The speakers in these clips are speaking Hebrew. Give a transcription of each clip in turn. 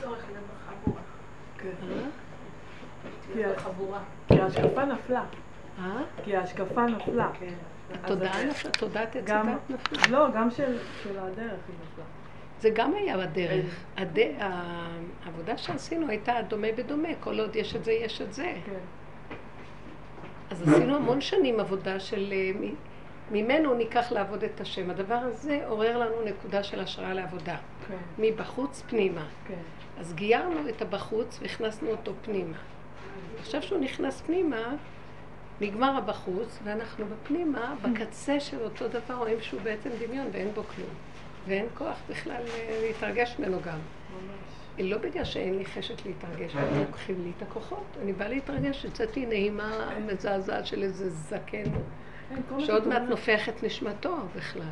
צורך בחבורה. כן. כי ההשקפה נפלה. אה? כי ההשקפה נפלה. כן. התודעה נפלה, תודעת עץ הדת נפלה. לא, גם של הדרך היא נפלה. זה גם היה בדרך. העבודה שעשינו הייתה דומה בדומה, כל עוד יש את זה, יש את זה. כן. אז עשינו המון שנים עבודה של אה, ממנו ניקח לעבוד את השם. הדבר הזה עורר לנו נקודה של השראה לעבודה. כן. מבחוץ פנימה. כן. אז גיירנו את הבחוץ והכנסנו אותו פנימה. עכשיו שהוא נכנס פנימה, נגמר הבחוץ, ואנחנו בפנימה, בקצה של אותו דבר, רואים שהוא בעצם דמיון ואין בו כלום. ואין כוח בכלל אה, להתרגש ממנו גם. ממש. לא בגלל שאין לי חשת להתרגש, הם לוקחים לי את הכוחות. אני באה להתרגש, יצאתי נעימה מזעזעת של איזה זקן, שעוד מעט נופח את נשמתו בכלל.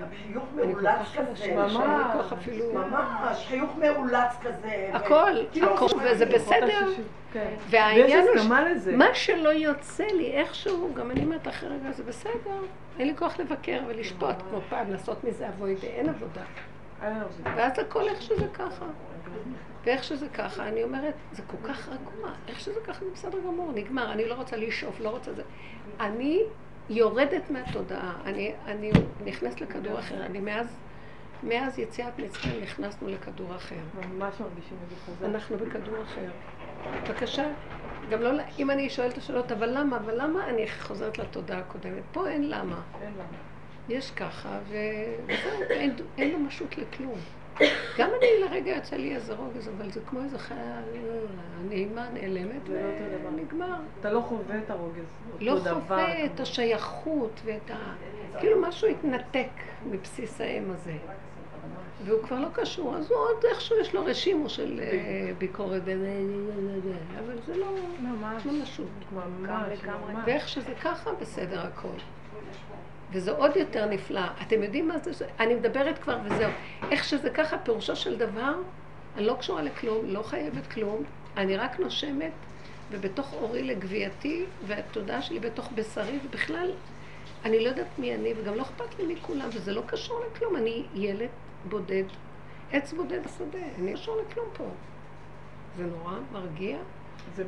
גם חיוך מאולץ כזה, ממש, ממש, חיוך מאולץ כזה. הכל, כאילו הכל, וזה בסדר. כן. והעניין הוא, מה שלא יוצא לי איכשהו, גם אני אומרת אחרי רגע, זה בסדר. אין לי כוח לבקר ולשפוט כמו פעם, לעשות מזה אבוי, אין עבודה. ואז הכל איך שזה ככה. ואיך שזה ככה, אני אומרת, זה כל כך רגוע, איך שזה ככה זה בסדר גמור, נגמר, אני לא רוצה לשאוף, לא רוצה זה. אני יורדת מהתודעה, אני, אני נכנסת לכדור אחר, אני מאז, מאז יציאת מצרים נכנסנו לכדור אחר. ממש מרגישים את זה חוזר. אנחנו בכדור אחר. בבקשה, גם לא, אם אני שואלת את השאלות, אבל למה, אבל למה אני חוזרת לתודעה הקודמת? פה אין למה. אין למה. יש ככה, וזהו, אין, אין לו משות לכלום. גם אני לרגע יוצא לי איזה רוגז, אבל זה כמו איזה חיה נעימה, נעלמת, ונגמר. אתה לא חווה את הרוגז. לא חווה את השייכות ואת ה... כאילו משהו התנתק מבסיס האם הזה. והוא כבר לא קשור, אז הוא עוד איכשהו יש לו רשימו של אה, ביקורת, אבל זה לא ממש, ממש, ואיך שזה ככה, בסדר הכל. וזה עוד יותר נפלא. אתם יודעים מה זה? אני מדברת כבר וזהו. איך שזה ככה, פירושו של דבר, אני לא קשורה לכלום, לא חייבת כלום, אני רק נושמת, ובתוך אורי לגבייתי, והתודעה שלי בתוך בשרי, ובכלל, אני לא יודעת מי אני, וגם לא אכפת לי מכולם, וזה לא קשור לכלום. אני ילד בודד, עץ בודד בשדה, אני לא קשור לכלום פה. זה נורא מרגיע.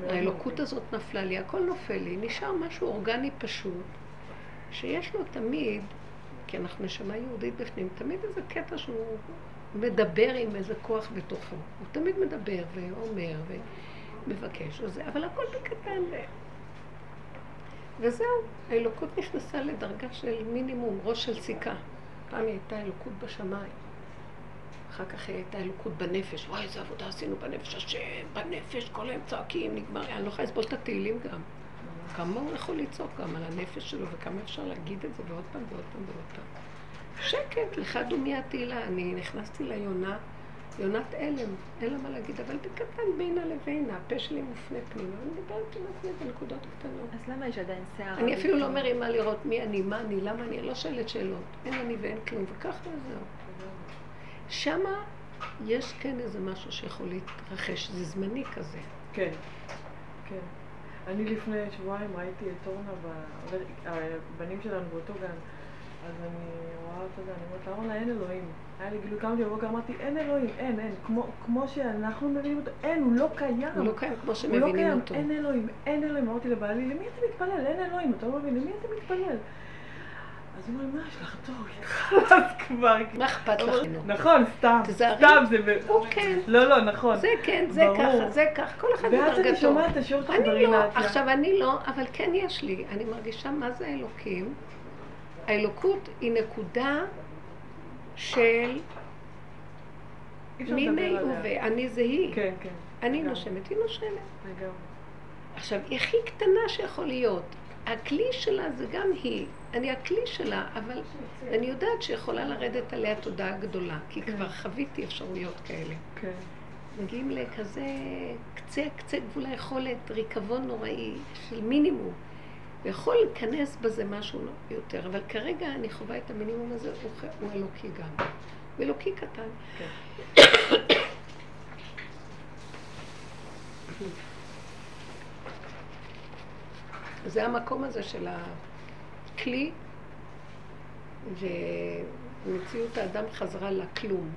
האלוקות הזאת נפלה לי, הכל נופל לי, נשאר משהו אורגני פשוט. שיש לו תמיד, כי אנחנו נשמה יהודית בפנים, תמיד איזה קטע שהוא מדבר עם איזה כוח בתוכו. הוא תמיד מדבר ואומר ומבקש וזה, אבל הכל בקטן. וזהו, האלוקות נכנסה לדרגה של מינימום, ראש של סיכה. פעם היא הייתה אלוקות בשמיים. אחר כך היא הייתה אלוקות בנפש. וואי, איזה עבודה עשינו בנפש השם, בנפש, כל היום צועקים, נגמר. אני לא יכולה לסבול את התהילים גם. כמה הוא יכול לצעוק גם על הנפש שלו, וכמה אפשר להגיד את זה, ועוד פעם ועוד פעם ועוד פעם. שקט, לך דומי התהילה. אני נכנסתי ליונה, יונת הלם, אין לה מה להגיד, אבל בקטן בינה לבינה, הפה שלי מופנה פנימה, אני מדברת עם עצמי בנקודות קטנות. אז למה יש עדיין שיער? אני אפילו לא מרימה לראות מי אני, מה אני, למה אני, אני לא שואלת שאלות. אין אני ואין כלום, וככה וזהו. שמה יש כן איזה משהו שיכול להתרחש, זה זמני כזה. כן, כן. אני לפני שבועיים ראיתי את אורנה, הבנים שלנו באותו גן, אז אני רואה אותה, אני אומרת לה, אורנה, אין אלוהים. היה לי גילוי כמה בבוקר, אמרתי, אין אלוהים, אין, אין. כמו, כמו שאנחנו מבינים אותו, אין, הוא לא קיים. הוא לא קיים כמו שמבינים אותו. הוא לא קיים, אין אלוהים, אין אלוהים. אמרתי לבעלי, למי אתה מתפלל? אין אלוהים, אתה לא מבין, למי אתה מתפלל? אז הוא אומר, מה יש לך טוב? אז כבר... מה אכפת לך? נכון, סתם. סתם זה... הוא כן. לא, לא, נכון. זה כן, זה ככה, זה ככה, כל אחד בדרגתו. ואז אני שומעת את השיעור שלך ברינת. עכשיו, אני לא, אבל כן יש לי. אני מרגישה מה זה האלוקים. האלוקות היא נקודה של מיני ואני זה היא. כן, כן. אני נושמת, היא נושמת. עכשיו, היא הכי קטנה שיכול להיות. הכלי שלה זה גם היא. אני הכלי שלה, אבל אני יודעת שיכולה לרדת עליה תודעה גדולה, כי כן. כבר חוויתי אפשרויות כאלה. כן. מגיעים לכזה קצה, קצה גבול היכולת, ריקבון נוראי של מינימום. ויכול להיכנס בזה משהו יותר, אבל כרגע אני חווה את המינימום הזה, הוא, הוא אלוקי גם. הוא אלוקי קטן. כן. זה המקום הזה של הכלי, ומציאות האדם חזרה לכלום.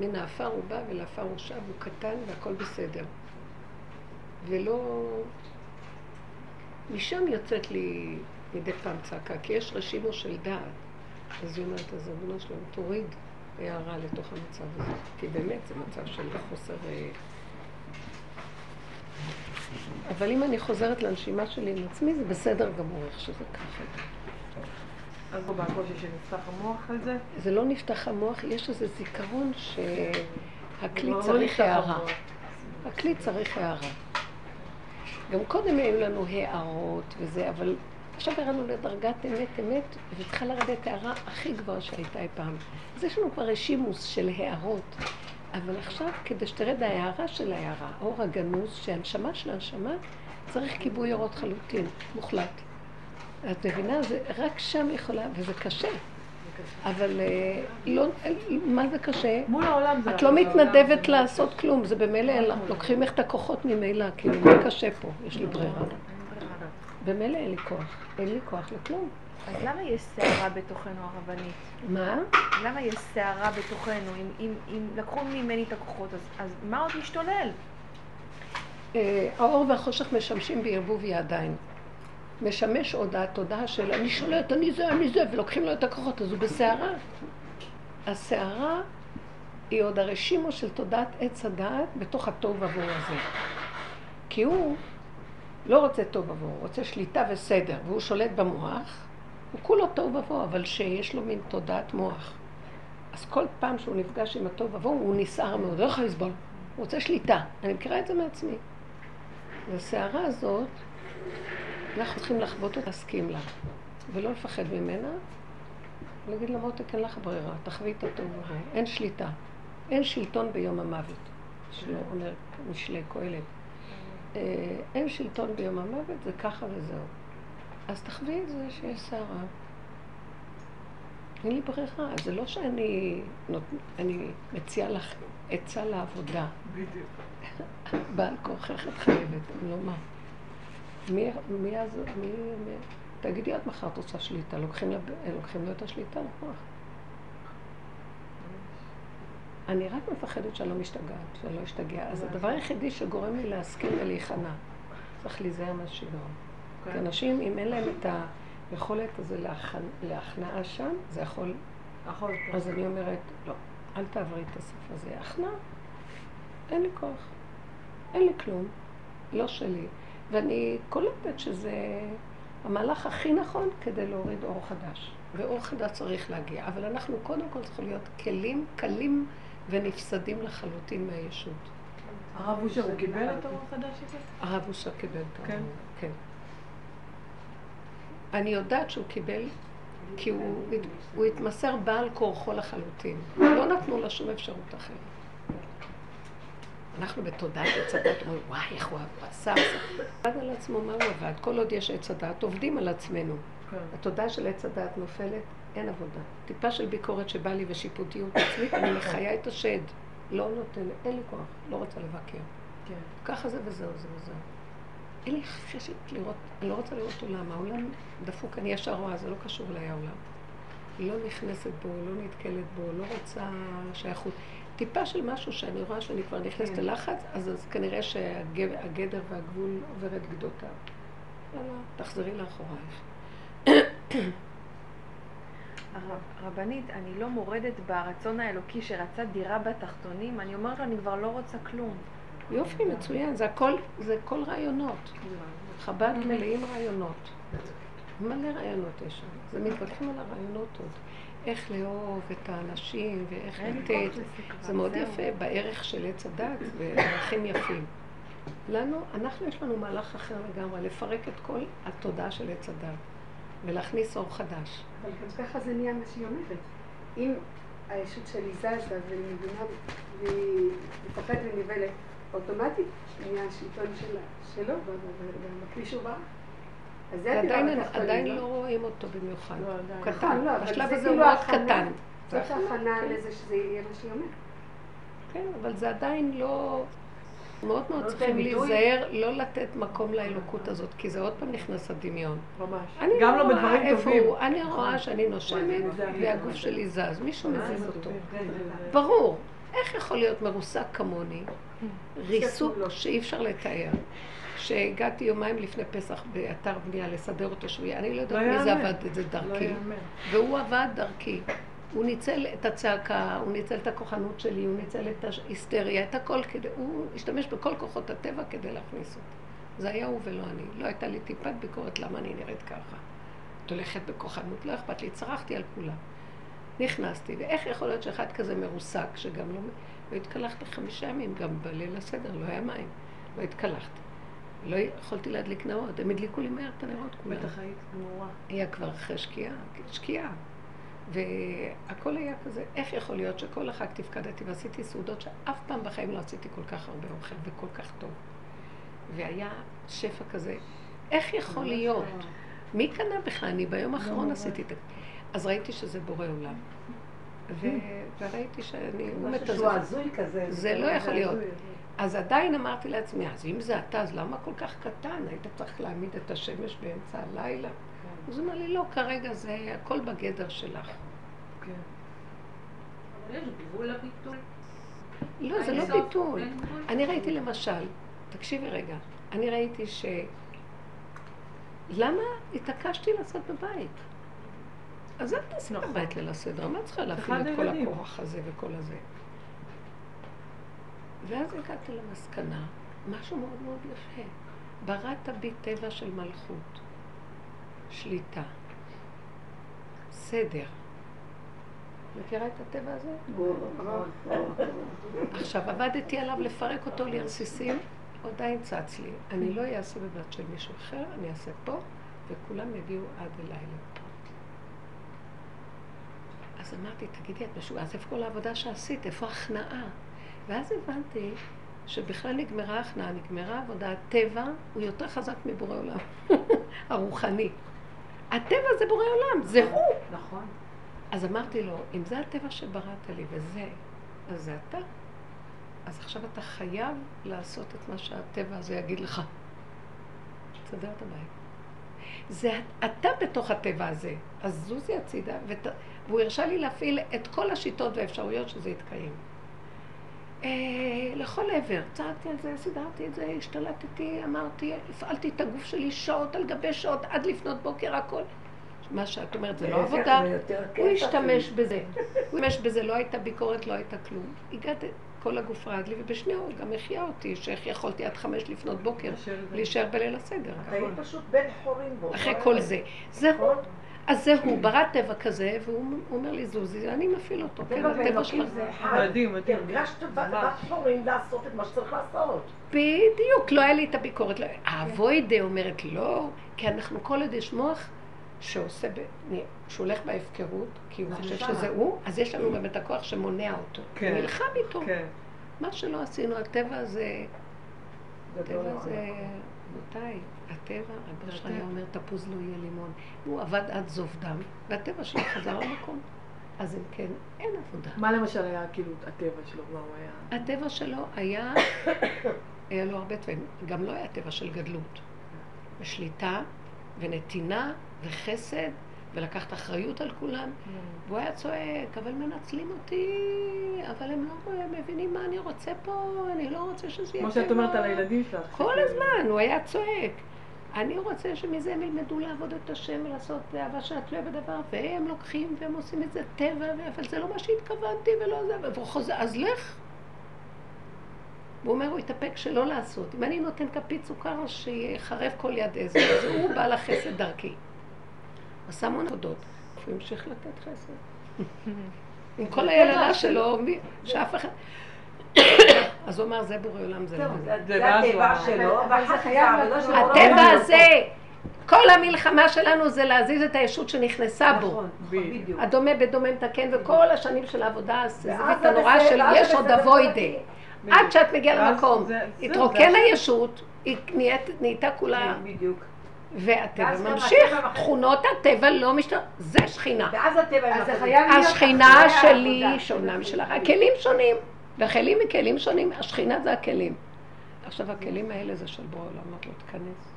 מן האפר הוא בא ולעפר הוא שב, הוא קטן והכל בסדר. ולא... משם יוצאת לי מדי פעם צעקה, כי יש רשימו של דעת. אז היא אומרת, אז אבונו שלנו, תוריד הערה לתוך המצב הזה. כי באמת זה מצב של חוסר... אבל אם אני חוזרת לנשימה שלי עם עצמי, זה בסדר גמור איך שזה ככה. אז לא בקושי שנפתח המוח על זה? זה לא נפתח המוח, יש איזה זיכרון שהכלי לא צריך הערה. הכלי צריך הערה. גם קודם היו לנו הערות וזה, אבל עכשיו ירדנו לדרגת אמת אמת, וצריכה לרדת הערה הכי גבוהה שהייתה אי פעם. אז יש לנו כבר רשימוס של הערות. אבל עכשיו, כדי שתרד ההערה של ההערה, האור הגנוז, שהנשמה של הנשמה, צריך כיבוי אורות חלוטין, מוחלט. את מבינה? זה רק שם יכולה, וזה קשה. אבל אה, לא, מה זה קשה? מול העולם זה... את לא מתנדבת לעשות כלום, זה במילא, לוקחים לך את הכוחות ממילא, כאילו, מה קשה פה? יש לי ברירה. במילא אין לי כוח, אין לי כוח לכלום. אז למה יש סערה בתוכנו הרבנית? מה? למה יש סערה בתוכנו? אם, אם, אם לקחו ממני את הכוחות, אז, אז מה עוד משתולל? אה, האור והחושך משמשים בערבוב ידיים. משמש עוד התודעה של אני שולט, אני זה, אני זה, ולוקחים לו את הכוחות, אז הוא בסערה. הסערה היא עוד הרשימו של תודעת עץ הדעת בתוך התוהו ובוהו הזה. כי הוא לא רוצה תוהו ובוהו, הוא רוצה שליטה וסדר, והוא שולט במוח, הוא כולו תוהו ובוהו, אבל שיש לו מין תודעת מוח. אז כל פעם שהוא נפגש עם התוהו ובוהו, הוא נסער מאוד, לא יכול לסבול. הוא רוצה שליטה. אני מכירה את זה מעצמי. והסערה הזאת, אנחנו צריכים לחוות אותה, להסכים לה, ולא לפחד ממנה, להגיד לה מותק, אין לך ברירה, תחווי את הטוב ובוהו. אין שליטה. אין שלטון ביום המוות, שלא אומר משלי קהלת. אה, אין שלטון ביום המוות, זה ככה וזהו. אז תחווי את זה שיש סערה. אין לי ברירה, זה לא שאני נות... אני מציעה לך עצה לעבודה. בדיוק. בעל כוחך את חייבת, לא מה. מי, מי אז, מי, מי, תגידי, את מחר את רוצה שליטה, לוקחים, לב, לוקחים לו את השליטה לכוח. אני רק מפחדת שאני לא משתגעת, שאני לא אשתגע. אז הדבר היחידי שגורם לי להסכים ולהיכנע, צריך להיזהר מהשיגעון. כי כן. אנשים, אם אין להם את היכולת הזו להכנעה שם, זה יכול... אז אני אומרת, לא, אל תעברי את הסוף הזה. הכנעה, אין לי כוח, אין לי כלום, לא שלי. ואני קולטת שזה המהלך הכי נכון כדי להוריד אור חדש. ואור חדש צריך להגיע. אבל אנחנו קודם כל צריכים להיות כלים קלים ונפסדים לחלוטין מהישות. הרב אושר, הוא קיבל את האור החדש הזה? הרב אושר קיבל את האור. כן. אני יודעת שהוא קיבל, כי הוא, הוא התמסר בעל כורחו לחלוטין. לא נתנו לה שום אפשרות אחרת. אנחנו בתודעת עץ הדת אומרים, וואי, איך הוא עשה, עבד על עצמו, מה הוא עבד? כל עוד יש עץ הדת, עובדים על עצמנו. כן. התודעה של עץ הדת נופלת, אין עבודה. טיפה של ביקורת שבא לי ושיפוטיות עצמית, אני מחיה את השד. לא נותן, אין לי כוח, לא רוצה לבקר. כן. ככה זה וזהו, זה וזהו. אין לי חשת לראות, אני לא רוצה לראות עולם. העולם דפוק, אני ישר רואה, זה לא קשור אליי העולם. לא נכנסת בו, לא נתקלת בו, לא רוצה שייכות. טיפה של משהו שאני רואה שאני כבר נכנסת כן. ללחץ, אז, אז כנראה שהגדר והגבול עובר את גדותיו. לא, תחזרי לאחורייך. רבנית, אני לא מורדת ברצון האלוקי שרצה דירה בתחתונים, אני אומרת לו, אני כבר לא רוצה כלום. יופי, מצוין, זה הכל, זה כל רעיונות. חב"ד מלאים רעיונות. מלא רעיונות יש שם. זה מתווכחים על הרעיונות עוד. איך לאהוב את האנשים ואיך לתת. זה מאוד יפה בערך של עץ הדת וערכים יפים. לנו, אנחנו יש לנו מהלך אחר לגמרי, לפרק את כל התודעה של עץ הדת ולהכניס אור חדש. אבל גם ככה זה נהיה מה שהיא אומרת. אם הישות שלי זזה והיא מבינה והיא מפחדת ונבהלת, אוטומטית נהיה השלטון שלו והכלי שהוא ברח. עדיין לא רואים אותו במיוחד. הוא לא, קטן, לא, בשלב הזה הוא מאוד קטן. זאת ההכנה לזה שזה יהיה מה שהיא אומרת. כן, אבל זה עדיין לא... מאוד מאוד לא צריכים. להיזהר לא לתת מקום לאלוקות הזאת, כי זה עוד פעם נכנס הדמיון. ממש. אני גם לא בדברים טובים. אני רואה שאני נושמת זה והגוף שלי זז, מישהו מזיז זה אותו. כן, זה- ברור. איך יכול להיות מרוסק כמוני? ריסוק שאי אפשר לתאר. שהגעתי יומיים לפני פסח באתר בנייה לסדר אותו שהוא יהיה, אני לא יודעת לא מי זה. עבד את זה לא דרכי. יאמן. והוא עבד דרכי. הוא ניצל את הצעקה, הוא ניצל את הכוחנות שלי, הוא ניצל את ההיסטריה, את הכל כדי, הוא השתמש בכל כוחות הטבע כדי להכניס אותי. זה היה הוא ולא אני. לא הייתה לי טיפת ביקורת למה אני נראית ככה. את הולכת בכוחנות, לא אכפת לי, צרחתי על כולם. נכנסתי, ואיך יכול להיות שאחד כזה מרוסק, שגם לא... לא התקלחתי חמישה ימים, גם בליל הסדר, לא היה מים. לא התקלחתי. לא יכולתי להדליק נרות, הם הדליקו לי מהר את הנרות כולם. בטח היית גמורה. היה כבר אחרי שקיעה, שקיעה. והכל היה כזה, איך יכול להיות שכל החג תפקדתי ועשיתי סעודות שאף פעם בחיים לא עשיתי כל כך הרבה אוכל וכל כך טוב. והיה שפע כזה, איך יכול להיות? מי קנה בכלל? אני ביום האחרון עשיתי את זה. אז ראיתי שזה בורא עולם. ו- וראיתי שאני, משהו הזוי כזה. זה לא יכול להיות. אז עדיין אמרתי לעצמי, אז אם זה אתה, אז למה כל כך קטן? היית צריך להעמיד את השמש באמצע הלילה. אז הוא אמר לי, לא, כרגע זה הכל בגדר שלך. כן. אבל יש גבול לביטול. לא, זה לא ביטול. אני ראיתי למשל, תקשיבי רגע, אני ראיתי ש... למה התעקשתי לעשות בבית? אז אל תעשי נכון. בבית ליל הסדר, מה צריכה להפעיל אחד את כל. הכוח הזה וכל הזה? ואז הגעתי למסקנה, משהו מאוד מאוד יפה. בראת בי טבע של מלכות, שליטה, סדר. מכירה את הטבע הזה? עכשיו, עבדתי עליו לפרק אותו לרסיסים, עדיין צץ לי. אני לא אעשה בבת של מישהו אחר, אני אעשה פה, וכולם יגיעו עד אליי לפה. אז אמרתי, תגידי, את משוגעת, אז איפה כל העבודה שעשית? איפה ההכנעה? ואז הבנתי שבכלל נגמרה ההכנעה, נגמרה העבודה. הטבע הוא יותר חזק מבורא עולם, הרוחני. הטבע זה בורא עולם, זה הוא. נכון. אז אמרתי לו, אם זה הטבע שבראת לי וזה, אז זה אתה. אז עכשיו אתה חייב לעשות את מה שהטבע הזה יגיד לך. תסדר את הבית. זה אתה בתוך הטבע הזה. אז זוזי הצידה, ות... והוא הרשה לי להפעיל את כל השיטות והאפשרויות שזה יתקיים. אה, לכל עבר, צעקתי על זה, סידרתי את זה, השתלטתי, אמרתי, הפעלתי את הגוף שלי שעות על גבי שעות, עד לפנות בוקר, הכל. מה שאת אומרת, זה לא להפך, עבודה. הוא השתמש. בזה. הוא השתמש בזה, לא הייתה ביקורת, לא הייתה כלום. הגעתי, כל הגוף רעד לי, ובשנייה הוא גם החיה אותי, שאיך יכולתי עד חמש לפנות בוקר. להישאר בליל הסדר. היית פשוט בן חורים בו. אחרי כל זה. זה הוא. אז זה הוא, ברא טבע כזה, והוא הוא אומר לי, זוזי, אני מפעיל אותו. כן, טבע הטבע שלך. זה. מדהים, מדהים. הרגשת. חורים לעשות את מה שצריך לעשות. בדיוק, לא היה לי את הביקורת. לא- האבוידה אומרת לא, כי אנחנו כל עוד יש מוח שעושה. שהולך בהפקרות, כי הוא חושב. שזה הוא, אז יש לנו גם את הכוח שמונע אותו. כן. הוא נלחם איתו. כן. מה שלא עשינו, הטבע זה... גדול הטבע מאוד. זה... רבותיי, הטבע, רבי הטבע. אומר, תפוז לא יהיה לימון. הוא עבד עד זוב דם, והטבע שלו חזר למקום. אז אם כן, אין עבודה. מה למשל היה כאילו הטבע שלו? מה הוא היה? הטבע שלו היה, היה לו הרבה טבעים, גם לא היה טבע של גדלות. ושליטה, ונתינה, וחסד, ולקחת אחריות על כולם. והוא היה צועק, אבל מנצלים אותי, אבל הם לא מבינים מה אני רוצה פה, אני לא רוצה שזה יהיה כמו שאת טבע." אומרת על הילדים שלך. כל הזמן, הוא היה צועק. אני רוצה שמזה הם ילמדו לעבוד את השם ולעשות אהבה שאת תלויה בדבר, והם לוקחים והם עושים את זה טבע, אבל זה לא מה שהתכוונתי ולא זה, והוא חוזר, אז לך. הוא אומר, הוא התאפק שלא לעשות. אם אני נותן כפית סוכר, שיחרב כל יד עזר, אז הוא בעל החסד דרכי. עשה המון עבודות. הוא המשיך לתת חסד. עם כל היללה שלו, שאף אחד... אז הוא אמר, זה בורא עולם, זה לא זה. הטבע. שלו, הטבע הזה, כל המלחמה שלנו זה להזיז את הישות שנכנסה בו. נכון, נכון, בדיוק. הדומה בדומה מתקן, וכל השנים של העבודה זה הנוראה של יש עוד אבוידה. בדיוק. עד שאת מגיעה למקום, התרוקן הישות, היא נהיית- נהייתה כולה, בדיוק. והטבע ממשיך. תכונות הטבע לא משתנות, זה שכינה. ואז הטבע... אז עם זה החיים. חייב להיות השכינה שלי. שונה משלך, הכלים שונים, והכלים מכלים שונים, השכינה זה הכלים. עכשיו הכלים האלה זה של בורא עולם, אמרת לו, תיכנס.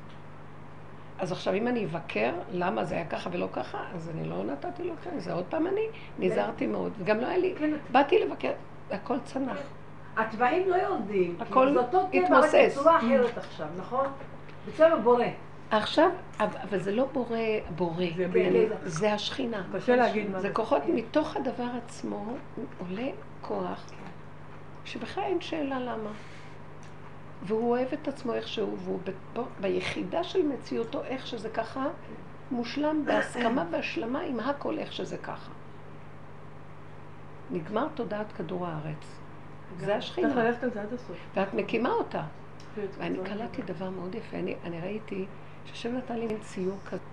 אז עכשיו אם אני אבקר למה זה היה ככה ולא ככה, אז אני לא נתתי לו להיכנס, זה עוד פעם אני נזהרתי מאוד, וגם לא היה לי, כן. באתי לבקר, הכל צנח. התוואים לא יורדים. הכל כי זה התמוסס. בצורה אחרת עכשיו, נכון? בצבע בורא. עכשיו, אבל זה לא בורא, בורא. זה השכינה. קשה להגיד מה זה זה. כוחות מתוך הדבר עצמו, עולה כוח, שבכלל אין שאלה למה. והוא אוהב את עצמו איכשהו, והוא ב- ביחידה של מציאותו, איך שזה ככה, מושלם בהסכמה והשלמה עם הכל איך שזה ככה. נגמר תודעת כדור הארץ. זה צריך השכינה. ללכת על זה עד הסוף. ואת מקימה אותה. לפי ואני. קלטתי דבר מאוד יפה, אני, אני ראיתי שהשם נתן לי מין ציור כזה,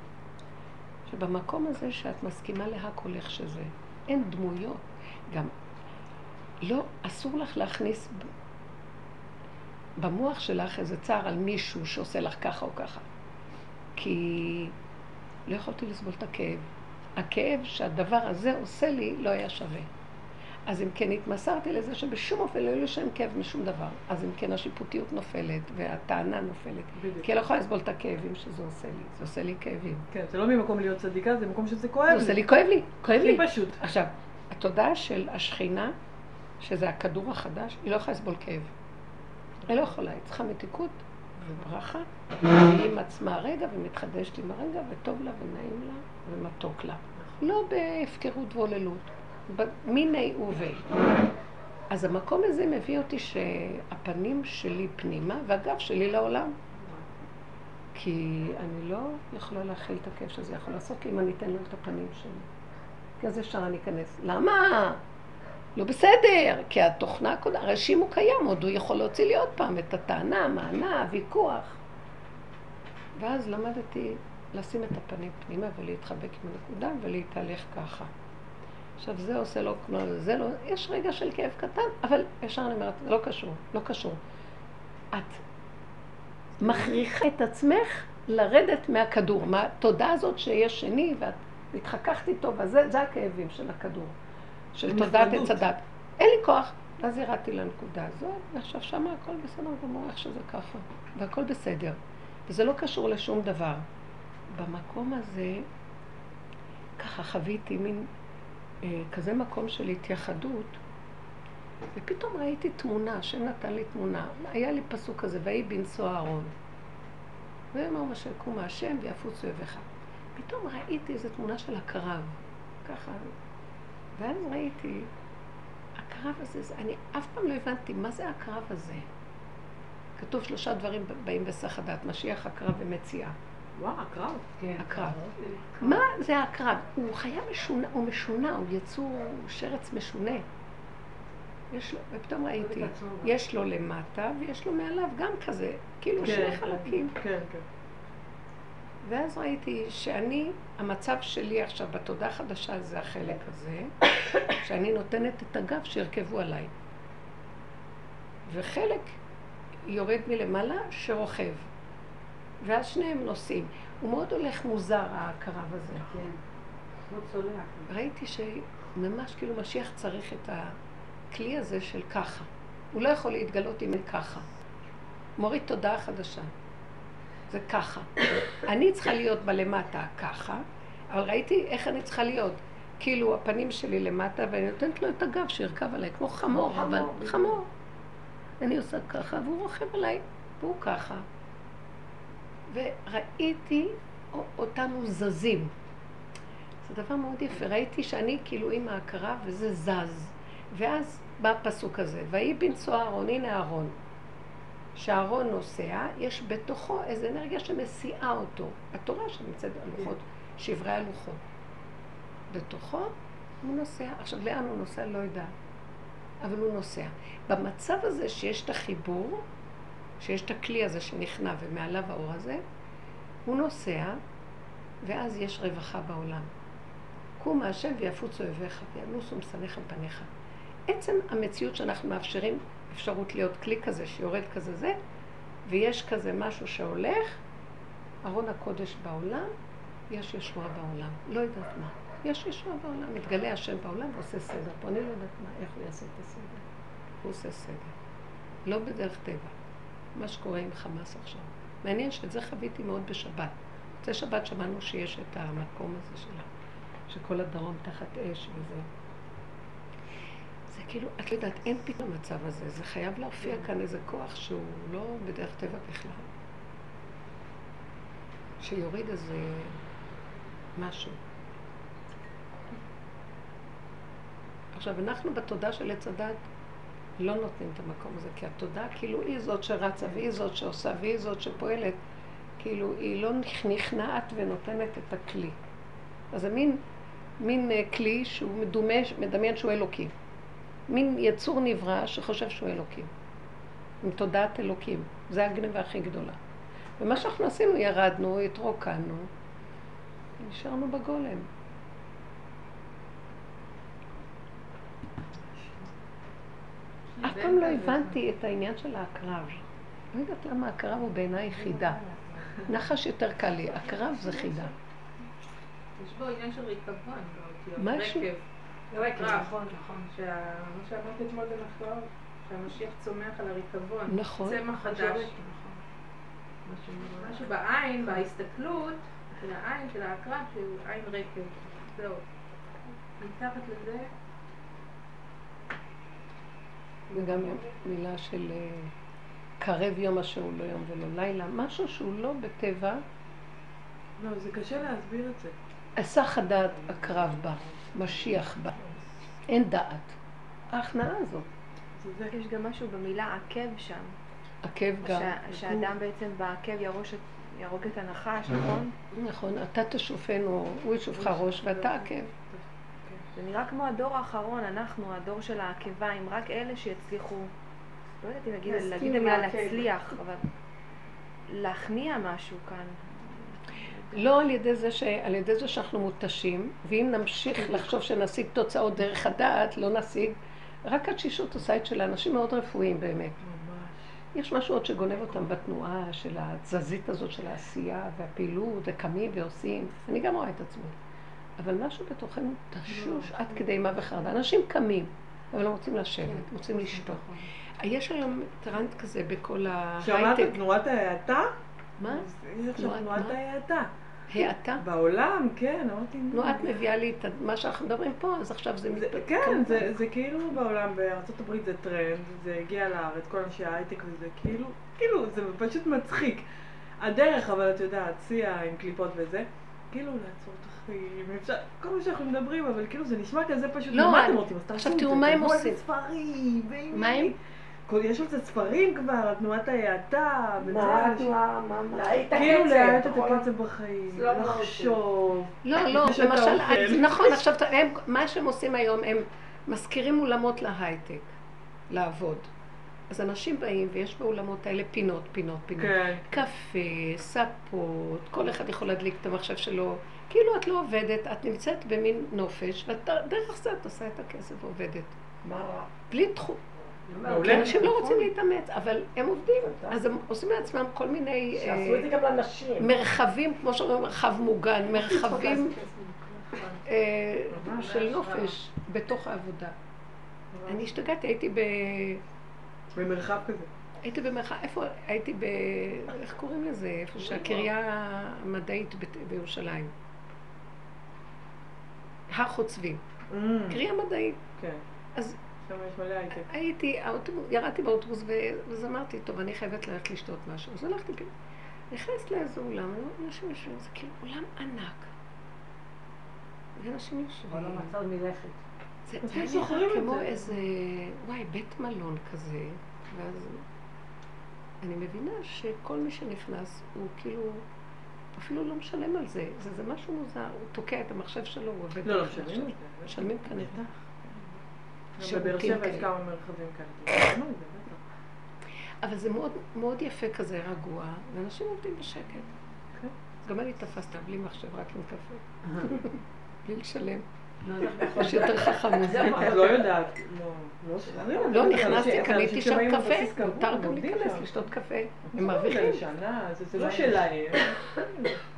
שבמקום הזה שאת מסכימה להכל איך שזה, אין דמויות. גם לא, אסור לך להכניס במוח שלך איזה צער על מישהו שעושה לך ככה או ככה. כי לא יכולתי לסבול את הכאב. הכאב שהדבר הזה עושה לי לא היה שווה. אז אם כן התמסרתי לזה שבשום אופן לא יהיה לי שם כאב משום דבר. אז אם כן השיפוטיות נופלת והטענה נופלת. בדיוק. כי אני לא יכולה לסבול את הכאבים שזה עושה לי. זה עושה לי כאבים. כן, זה לא ממקום להיות צדיקה, זה מקום שזה כואב זה עושה לי, כואב לי, כואב לי. הכי פשוט. עכשיו, התודעה של השכינה, שזה הכדור החדש, היא לא יכולה לסבול כאב. היא לא יכולה, היא צריכה מתיקות וברכה, והיא עם עצמה הרגע ומתחדשת עם הרגע, וטוב לה ונעים לה ומתוק לה. לא בהפקרות והוללות, מיני ובי. אז המקום הזה מביא אותי שהפנים שלי פנימה והגב שלי לעולם. כי אני לא יכולה להכיל את הכאב שזה יכול לעשות לי אם אני אתן לו את הפנים שלי. כי אז ישר אני אכנס. למה? לא בסדר, כי התוכנה הקודמת, הרשים הוא קיים, עוד הוא יכול להוציא לי עוד פעם את הטענה, המענה, הוויכוח. ואז למדתי לשים את הפנים פנימה ולהתחבק עם הנקודה ולהתהלך ככה. עכשיו זה עושה לו כמו זה לא, יש רגע של כאב קטן, אבל ישר אני אומרת, לא קשור, לא קשור. את מכריחה את עצמך לרדת מהכדור, מהתודעה הזאת שיש שני ואת התחככת איתו, וזה זה הכאבים של הכדור, של תודעת עץ הדת. אין לי כוח. אז ירדתי לנקודה הזאת, ועכשיו שמה הכל בסדר גמור, איך שזה ככה, והכל בסדר. וזה לא קשור לשום דבר. במקום הזה, ככה חוויתי מין אה, כזה מקום של התייחדות, ופתאום ראיתי תמונה, השם נתן לי תמונה. היה לי פסוק כזה, ויהי בנשוא אהרון. ויאמר משה קום השם ויפוץ אויביך. פתאום ראיתי איזו תמונה של הקרב, ככה. ואז ראיתי, הקרב הזה, זה- אני אף פעם לא הבנתי מה זה הקרב הזה. כתוב שלושה דברים באים בסך הדת, משיח, הקרב ומציאה. וואו, הקרב. כן. הקרב. מה זה הקרב? הוא חיה משונה, הוא משונה, הוא יצור שרץ משונה. יש לו, ופתאום ראיתי, יש לו למטה ויש לו מעליו גם כזה, כאילו שני חלקים. כן, כן. ואז ראיתי שאני, המצב שלי עכשיו בתודעה החדשה זה החלק הזה, שאני נותנת את הגב שירכבו עליי. וחלק יורד מלמעלה שרוכב. ואז שניהם נוסעים. הוא מאוד הולך מוזר, הקרב הזה. כן. לא צולח. ראיתי שממש כאילו משיח צריך את הכלי הזה של ככה. הוא לא יכול להתגלות אם אין ככה. מוריד תודעה חדשה. זה ככה. אני צריכה להיות בלמטה ככה, אבל ראיתי איך אני צריכה להיות. כאילו הפנים שלי למטה, ואני נותנת לו את הגב שירכב עליי, כמו חמור, אבל. חמור. אני עושה ככה, והוא רוכב עליי, והוא ככה. וראיתי אותנו זזים. זה דבר מאוד יפה. ראיתי שאני כאילו עם ההכרה וזה זז. ואז בא הפסוק הזה, ויהי בנשוא אהרון, הנה אהרון. כשאהרון נוסע, יש בתוכו איזו אנרגיה שמסיעה אותו. התורה שנמצאת בלוחות, שברי הלוחות. בתוכו הוא נוסע. עכשיו, לאן הוא נוסע? לא יודעת. אבל הוא נוסע. במצב הזה שיש את החיבור, שיש את הכלי הזה שנכנע ומעליו האור הזה, הוא נוסע, ואז יש רווחה בעולם. קום מהשם ויפוצו אויביך וינוסו משנאיך פניך. עצם המציאות שאנחנו מאפשרים אפשרות להיות כלי כזה שיורד כזה זה, ויש כזה משהו שהולך, ארון הקודש בעולם, יש ישועה בעולם. לא יודעת מה. יש ישועה בעולם, מתגלה השם בעולם ועושה סדר. פה אני לא יודעת מה, איך הוא יעשה את הסדר. הוא עושה סדר. לא בדרך טבע. מה שקורה עם חמאס עכשיו. מעניין שאת זה חוויתי מאוד בשבת. זה שבת שמענו שיש את המקום הזה שלה, שכל הדרום תחת אש וזה. כאילו, את יודעת, אין פתאום מצב הזה, זה חייב להופיע כאן איזה כוח שהוא לא בדרך טבע בכלל. שיוריד איזה משהו. עכשיו, אנחנו בתודה של עץ הדת לא נותנים את המקום הזה, כי התודה כאילו היא זאת שרצה, והיא זאת שעושה, והיא זאת שפועלת, כאילו היא לא נכנעת ונותנת את הכלי. אז זה מין, מין אה, כלי שהוא מדומה, מדמיין שהוא אלוקים. מין יצור נברא שחושב שהוא אלוקים. עם תודעת אלוקים. זה הגניבה הכי גדולה. ומה שאנחנו עשינו, ירדנו, התרוקנו, נשארנו בגולם. אף פעם לא הבנתי את העניין של הקרב. לא יודעת למה הקרב הוא בעיניי חידה. נחש יותר קל לי, הקרב זה חידה. יש בו עניין של ריקבון, משהו. רקב, נכון, נכון. מה שאמרת אתמול זה נכון, שהמשיח צומח על הריקבון. נכון. צמח חדש. משהו בעין, בהסתכלות של העין, של העקרב, שהוא עין רקב. זהו. מתחת לזה... וגם מילה של אה, קרב יום הוא לא יום ולא לילה, משהו שהוא לא בטבע. לא, זה קשה להסביר את זה. הסח הדעת הקרב בה, משיח בה. אין דעת. ההכנעה הזאת. יש גם משהו במילה עקב שם. עקב גם. שהאדם בעצם בעקב ירוש את... ירוק את הנחש, נכון? נכון, אתה תשופנו, הוא ישופך ראש ואתה עקב. זה נראה כמו הדור האחרון, אנחנו, הדור של העקביים, רק אלה שיצליחו, לא יודעת אם להגיד, להגיד המילה להצליח, אבל להכניע משהו כאן. לא על ידי זה, ש... על ידי זה שאנחנו מותשים, ואם נמשיך לחשוב שנשיג תוצאות דרך הדעת, לא נשיג. רק התשישות עושה את של האנשים מאוד רפואיים באמת. יש משהו עוד שגונב אותם בתנועה של התזזית הזאת של העשייה והפעילות, וקמים ועושים. אני גם רואה את עצמי. אבל משהו בתוכנו תשוש עד כדי אימה וחרדה. אנשים קמים, אבל לא רוצים לשבת, רוצים לשתות. יש היום טרנד כזה בכל ההייטק. שמעת תנועת ההאטה? מה? יש עכשיו תנועת ההאטה. האטה? בעולם, כן, אמרתי... נו, את מביאה לי את מה שאנחנו מדברים פה, אז עכשיו זה מתפתח. כן, זה כאילו בעולם, הברית זה טרנד, זה הגיע לארץ, כל אנשי ההייטק וזה כאילו, כאילו, זה פשוט מצחיק. הדרך, אבל את יודעת, צייה עם קליפות וזה, כאילו לעצור את החיים, אפשר, כל מה שאנחנו מדברים, אבל כאילו זה נשמע כזה פשוט, לא, מה אתם רוצים? עכשיו תראו מה הם עושים. מה הם? יש על זה ספרים כבר, תנועת ההאטה, מה התנועה? מה? הקצב. כאילו להאט את הקצב בחיים, לחשוב. לא, לא, למשל, נכון, עכשיו, מה שהם עושים היום, הם מזכירים אולמות להייטק, לעבוד. אז אנשים באים, ויש באולמות האלה פינות, פינות, פינות. כן. קפה, ספות, כל אחד יכול להדליק את המחשב שלו. כאילו את לא עובדת, את נמצאת במין נופש, ודרך זה את עושה את הכסף ועובדת. מה רע? בלי תחום. כי אנשים לא רוצים להתאמץ, אבל הם עובדים, אז הם עושים לעצמם כל מיני... לנשים. מרחבים, כמו שאומרים, מרחב מוגן, מרחבים אה, של נופש בתוך העבודה. אני השתגעתי, הייתי ב... במרחב כזה. הייתי במרחב, איפה, הייתי ב... איך קוראים לזה? איפה שהקריה המדעית בירושלים. הר חוצבים. קריה מדעית. כן. אז שם יש מלא הייטק. הייתי, ירדתי באוטובוס ואז אמרתי, טוב, אני חייבת ללכת לשתות משהו. אז הלכתי, נכנסת לאיזה אולם, אנשים יושבים, זה כאילו אולם ענק. ואנשים יושבים. אבל לא מצב מלכת. זה היה כמו איזה, וואי, בית מלון כזה, ואז אני מבינה שכל מי שנכנס הוא כאילו, אפילו לא משלם על זה, זה, זה משהו מוזר, הוא תוקע את המחשב שלו, הוא עובד. לא, לא משלמים. משלמים כנראה. בבאר שבע יש כמה מרחבים כאלה. אבל זה מאוד, מאוד יפה כזה, רגוע, ואנשים עובדים בשקט. כן. גם אני תפסת בלי מחשב, רק עם קפה. בלי לשלם. יש יותר חכם מזה. את לא יודעת. לא, נכנסתי, קניתי שם קפה, מותר גם להיכנס לשתות קפה. הם מרוויחים. זה לא שלהם.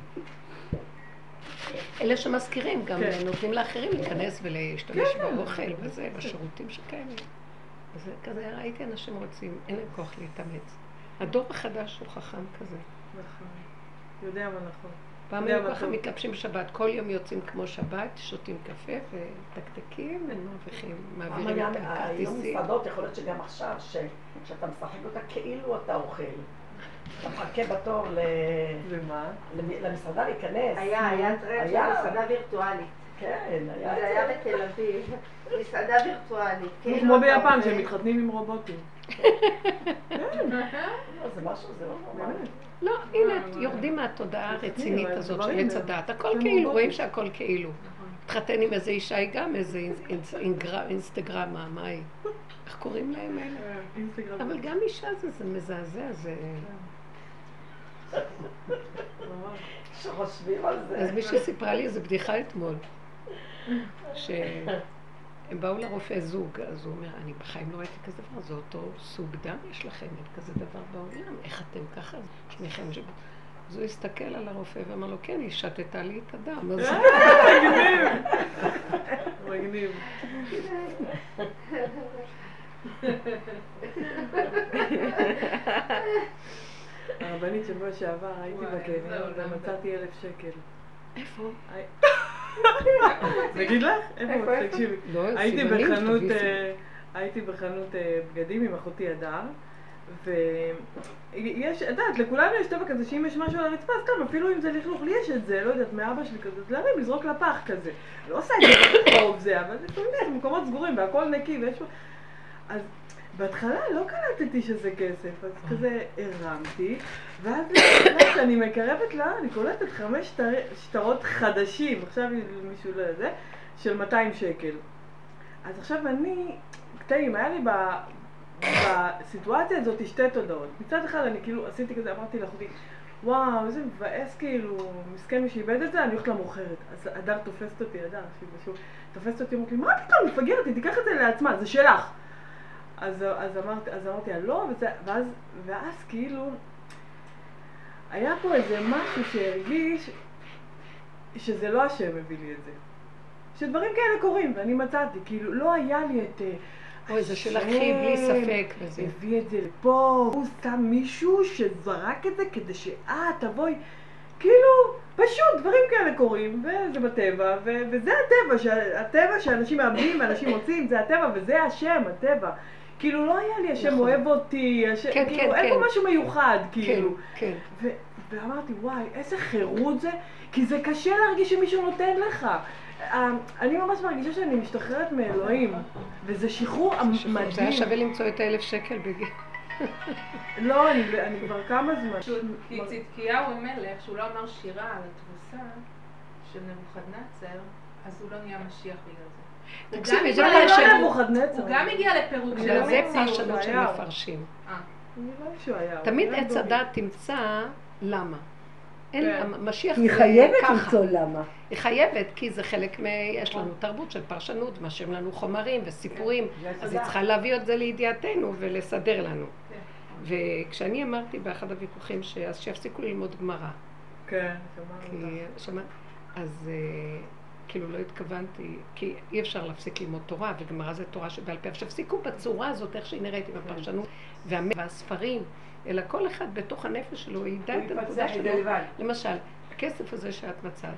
אלה שמזכירים, גם נותנים לאחרים להיכנס ולהשתמש באוכל וזה, בשירותים שקיימים. אז כזה ראיתי אנשים רוצים, אין להם כוח להתאמץ. הדור החדש הוא חכם כזה. נכון. יודע מה נכון. פעם היו ככה טוב. מתלבשים שבת, כל יום יוצאים כמו שבת, שותים קפה ומתקתקים ומרוויחים, מעבירים את היו הכרטיסים. מסעדות, יכול להיות שגם עכשיו, ש- שאתה משחק אותה כאילו אתה אוכל. מחכה בתור ל- למסעדה להיכנס. היה, היה טרנד של. מסעדה וירטואלית. כן, היה זה היה. בתל אביב. מסעדה וירטואלית. כאילו כמו אתה ביפן. שהם מתחתנים עם רובוטים. לא, זה משהו, זה לא נורמלי. לא, הנה, יורדים מהתודעה הרצינית הזאת של דברים עץ הדעת. הכל כאילו. רואים שהכל כאילו. התחתן עם איזה אישה, היא גם איזה אינסטגרמה, מה היא? איך קוראים להם האלה? אינסטגרם. אבל גם אישה זה זה מזעזע, זה... ממש. כשחושבים על זה. אז מישהי סיפרה לי איזה בדיחה אתמול, שהם באו לרופא זוג, אז הוא אומר, אני בחיים לא ראיתי כזה דבר, זה אותו סוג דם יש לכם, אין כזה דבר בעולם, איך אתם ככה? שניכם ש... אז הוא הסתכל על הרופא ואמר לו, כן, היא שתתה לי את הדם. אז מגניב. הרבנית שבוע שעבר הייתי זהו, לא ומצאתי אלף שקל. איפה? נגיד לך? איפה? תקשיבי. לא, הייתי סימנים, בחנות, תביא אה, הייתי בחנות אה, בגדים עם אחותי הדר, ויש, את יודעת, לכולנו יש טבע כזה שאם יש משהו על הרצפה, אז סתם, אפילו אם זה לכלוך, לי יש את זה, לא יודעת, מאבא שלי כזה, להרים, לזרוק לפח כזה. לא עושה את זה ברחוב זה, אבל זה במקומות סגורים והכל נקי ויש... אז בהתחלה לא קלטתי שזה כסף, אז כזה הרמתי, ואז כשאני מקרבת לה, אני קולטת חמש שטר- שטרות חדשים, עכשיו מישהו לא יודע, של 200 שקל. אז עכשיו אני, קטעים, היה לי ב... בסיטואציה הזאת שתי תודעות. מצד אחד אני כאילו עשיתי כזה, אמרתי לאחותי, וואו, איזה מבאס כאילו, מסכן מי שאיבד את זה, אני הולכת למוכרת. אז הדר תופסת אותי, הדר, שהיא בשוק, תופסת אותי, אמרתי לי, מה פתאום, מפגרת, היא תיקח את זה לעצמה, זה שלך. אז, אז אמרתי, אז אמרתי לה, לא, וזה, ואז, ואז כאילו, היה פה איזה משהו שהרגיש שזה לא השם הביא לי את זה. שדברים כאלה קורים, ואני מצאתי, כאילו, לא היה לי את... אה, אוי, זה של אחי, בלי ספק. וזה. הביא את זה לפה, הוא שם מישהו שזרק את זה כדי שאת תבואי, כאילו, פשוט דברים כאלה קורים, וזה בטבע, ו- וזה הטבע, שה- הטבע שאנשים מאבדים, אנשים מוצאים, זה הטבע, וזה השם, הטבע. כאילו, לא היה לי השם נכון. אוהב אותי, השם, כן, כאילו, כן, אין פה כן. משהו מיוחד, כן, כאילו. כן. ו- ואמרתי, וואי, איזה חירות זה, כי זה קשה להרגיש שמישהו נותן לך. אה, אני ממש מרגישה שאני משתחררת מאלוהים, וזה שחרור שחרור. זה היה מדהים. שווה למצוא את האלף שקל בגיל. לא, אני, אני כבר כמה זמן. כי צדקיהו המלך, שהוא לא אמר שירה על התבוסה של נבוכדנצר, אז הוא לא נהיה משיח בגלל זה. תקשיבי, זה הגיע לא ל- השם. נבוכדנצר. הוא גם הגיע לפירוק של בגלל זה המציאות. פרשנות של. מפרשים. אה. תמיד עץ. הדת תמצא למה. אין, כן. משיח היא זה חייבת ככה. למצוא למה. היא חייבת, כי זה חלק מ... יש לנו תרבות של פרשנות, מאשרים לנו חומרים וסיפורים, אז היא צריכה להביא את זה לידיעתנו ולסדר לנו. וכשאני אמרתי באחד הוויכוחים, אז שיפסיקו ללמוד גמרא, כן, שמענו. אז אה, כאילו לא התכוונתי, כי אי אפשר להפסיק ללמוד תורה, וגמרא זה תורה שבעל פה. עכשיו, הפסיקו בצורה הזאת, איך שהיא נראית עם הפרשנות והמ- והספרים, אלא כל אחד בתוך הנפש שלו ידע את הנקודה את שלו. למשל, הכסף הזה שאת מצאת,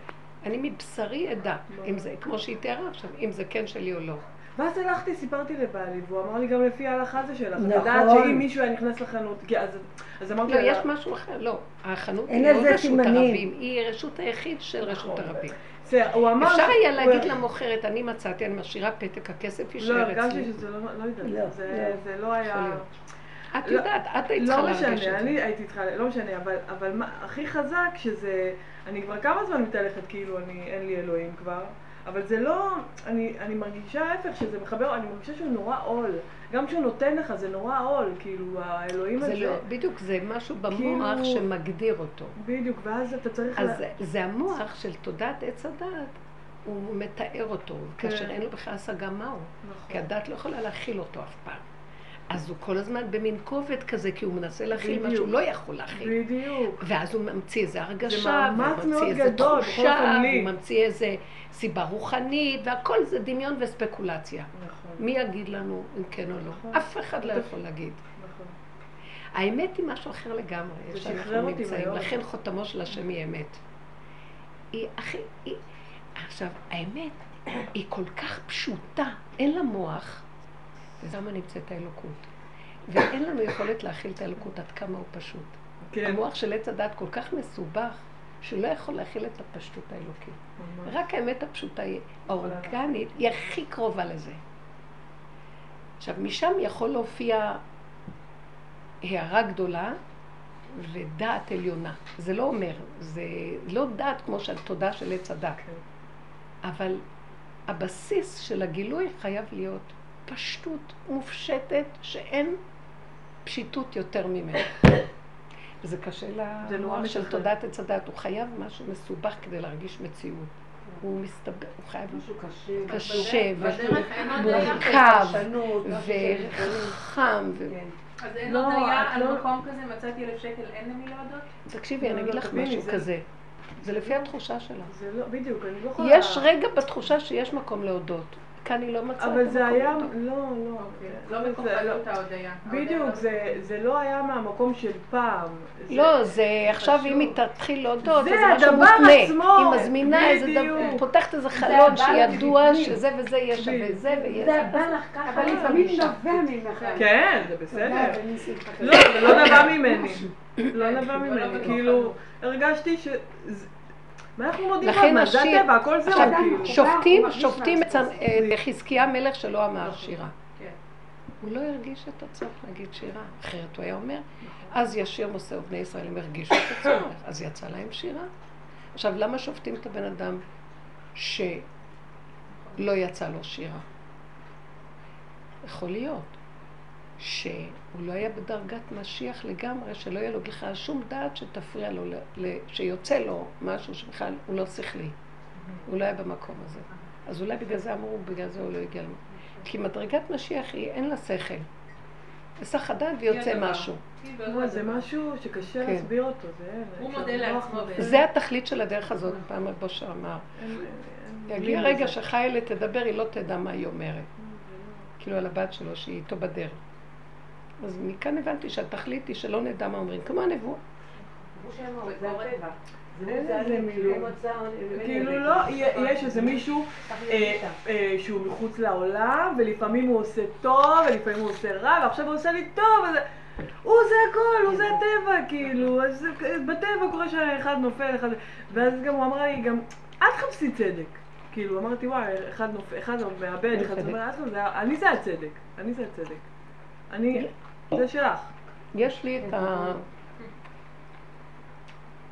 אני מבשרי אדע, אם זה, כמו שהיא תיארה עכשיו, אם זה כן שלי או לא. ואז הלכתי, סיפרתי לבעלי, והוא אמר לי גם לפי ההלכה זה שלך. את נכון. יודעת שאם מישהו היה נכנס לחנות, כי אז, אז אמרתי לא, לה, יש משהו אחר, לא. החנות היא לא זה רשות סימנים. הרבים, היא רשות היחיד של רשות נכון. הרבים. הוא אמר... אפשר היה להגיד למוכרת, אני מצאתי, אני משאירה פתק, הכסף לא, יישאר הרגשתי אצלי. שזה לא, לא יודעת, לא, זה, לא. זה לא היה... את לא- יודעת, את היית צריכה לא להרגיש את משנה, אני זה. הייתי צריכה, לא משנה, אבל, אבל מה, הכי חזק שזה, אני כבר כמה זמן מתהלכת כאילו אני, אין לי אלוהים כבר, אבל זה לא, אני, אני מרגישה ההפך שזה מחבר, אני מרגישה שהוא נורא עול, גם כשהוא נותן לך זה נורא עול, כאילו האלוהים זה הזה, לא, בדיוק, זה משהו במוח כאילו- שמגדיר אותו. בדיוק, ואז אתה צריך, אז לה- זה- זה המוח של תודעת עץ הדת, הוא מתאר אותו, כן. כאשר אין לו בכלל השגה מהו. כי נכון, הדת לא יכולה להכיל אותו אף פעם. אז הוא כל הזמן במין כובד כזה, כי הוא מנסה להכיל מה. שהוא לא יכול להכיל. בדיוק, ואז הוא ממציא איזה הרגשה, מאוד ממציא איזה גדול, תחושה. והוא ממציא איזה סיבה רוחנית, והכל זה דמיון וספקולציה. נכון, מי יגיד לנו אם כן או לא? נכון. אף אחד לא יכול להגיד. נכון, האמת היא משהו אחר לגמרי, שאנחנו נמצאים. לכן חותמו של השם היא אמת. היא הכי... היא... עכשיו, האמת היא כל כך פשוטה, אין לה מוח, ושמה נמצאת האלוקות. ואין לנו יכולת להכיל את האלוקות עד כמה הוא פשוט. כן. המוח של עץ הדת כל כך מסובך, שהוא לא יכול להכיל את הפשטות האלוקית. רק האמת הפשוטה, האורגנית, היא הכי קרובה לזה. עכשיו, משם יכול להופיע הערה גדולה ודעת עליונה. זה לא אומר, זה לא דעת כמו של תודה של עץ הדת. אבל הבסיס של הגילוי חייב להיות פשטות מופשטת שאין פשיטות יותר ממנה. וזה קשה זה נורא למוח של. תודעת עץ הדת, הוא חייב משהו מסובך כדי להרגיש מציאות. הוא מסתבר, הוא חייב משהו קשה. קשה. ומורכב וחם. ו- כן. אז אין לא, הודיה את על לא- מקום כזה, מצאתי אלף שקל, אין למי להודות? תקשיבי, אני לא, אגיד לא, לך משהו זה- כזה. זה לפי התחושה שלה. זה לא, בדיוק, אני לא יכולה... יש רגע בתחושה שיש מקום להודות. כאן היא לא מצאה את אבל זה היה. לא, לא. אוקיי, זה- לא זה בכוחנות ההודיה. בדיוק, ההודיה זה, זה לא היה מהמקום של פעם. זה- לא, זה עכשיו חשוב. אם היא תתחיל להודות, זה אז זה משהו הדבר מותנה. עצמו, היא מזמינה איזה דבר, בדיוק. פותחת איזה חלון שידוע. שזה וזה יהיה שווה בדיוק. זה ויהיה זה זה. בא לך ככה. אבל לפעמים אישה. נובע ממך. כן, זה בסדר. לא, זה לא נבע ממני. לא נבע לא ממני. כאילו, הרגשתי ש... מודים לכן? זה השיר- הטבע, הכל זהו, עכשיו. שופטים, שופטים את חזקיה מלך שלא אמר שירה. כן. הוא לא הרגיש את הצורך להגיד שירה, אחרת הוא היה אומר, אז ישיר מוסר בני ישראל, הם הרגישו את הצורך, אז יצא להם שירה. עכשיו, למה שופטים את הבן אדם שלא יצא לו שירה? יכול להיות שהוא לא היה בדרגת משיח לגמרי, שלא יהיה לו בכלל שום דעת שתפריע לו, ל- ל- שיוצא לו משהו שבכלל הוא לא שכלי. הוא לא היה במקום הזה. אז אולי בגלל זה אמרו, בגלל זה הוא לא הגיע למקום. כי מדרגת משיח היא, אין לה שכל. היסח הדעת ויוצא. משהו. לא. זה משהו שקשה כן. להסביר אותו, זה. הוא מודה לברוח לעצמו. זה התכלית של הדרך הזאת, פעם רב אושר אמר. יגיע רגע לזה. שחיילה תדבר, היא לא תדע מה היא אומרת. כאילו על הבת שלו, שהיא איתו בדרך. אז מכאן הבנתי שהתכלית היא שלא נדע מה אומרים, כמו הנבואה. אני- כאילו אני- לא, יש איזה מישהו אה. אה, שהוא מחוץ לעולם, ולפעמים הוא עושה טוב, ולפעמים הוא עושה רע, ועכשיו הוא עושה לי טוב. הוא זה הכל, הוא זה הטבע, כאילו, אז בטבע קורה שאחד נופל, אחד... ואז גם הוא אמר לי, גם, אל תחפשי צדק. כאילו, אמרתי, וואי, אחד נופל, אחד מאבד, אחד צדק. אומר, "אז לא, אני זה הצדק, אני זה הצדק. אני, זה שלך. יש לי את ה...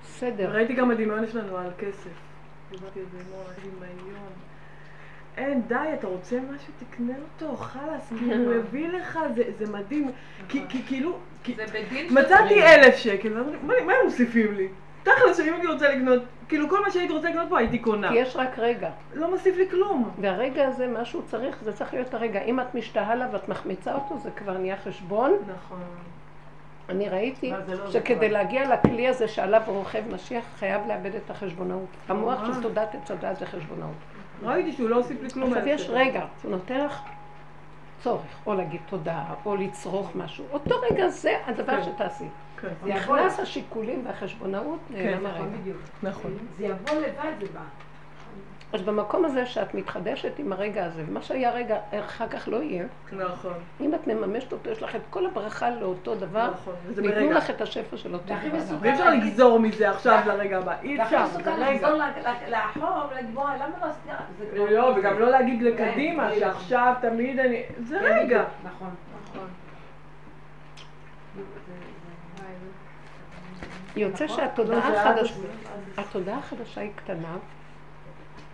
סדר. ראיתי גם בדמיון שלנו על כסף. דיברתי על זה דמיון. אין, די, אתה רוצה משהו, תקנה אותו, חלאס, כאילו, הוא הביא לך, זה, מדהים. כי, כי כאילו, מצאתי אלף שקל, מה הם מוסיפים לי? תכל'ס, שאם הייתי רוצה לקנות, כאילו, כל מה שהייתי רוצה לקנות פה הייתי קונה. כי יש רק רגע. לא מוסיף לי כלום. והרגע הזה, מה שהוא צריך, זה צריך להיות הרגע. אם את משתהה לה ואת מחמיצה אותו, זה כבר נהיה חשבון. נכון. אני ראיתי לא שכדי. להגיע לכלי הזה שעליו רוכב משיח, חייב לאבד את החשבונאות. המוח. של תודעת עץ הדת זה חשבונאות. ראיתי שהוא לא הוסיף לי כלום. עכשיו יש. רגע, הוא נותן לך צורך, או להגיד תודה, או לצרוך משהו. אותו רגע זה הדבר כן. שתעשי. כן, זה יבוא נכנס. השיקולים והחשבונאות, נעלם הרגע. נכון, בדיוק. נכון. זה יבוא לבד, זה בא. אז במקום הזה שאת מתחדשת עם הרגע הזה, ומה שהיה רגע, אחר כך לא יהיה, נכון, אם את מממשת אותו, יש לך את כל הברכה לאותו דבר, נכון. וזה ברגע. לך את השפע של אותו והכי דבר. ואי אפשר לגזור מזה עכשיו לרגע הבא. אי והכי אפשר, זה מסוכן רגע. לחזור ל- ל- לאחור בואי, למה לא כבר- לא, וגם לא להגיד לקדימה, כן, שעכשיו תמיד אני... זה כן, רגע. נכון. נכון. יוצא נכון. שהתודעה החדשה, התודעה החדשה היא קטנה,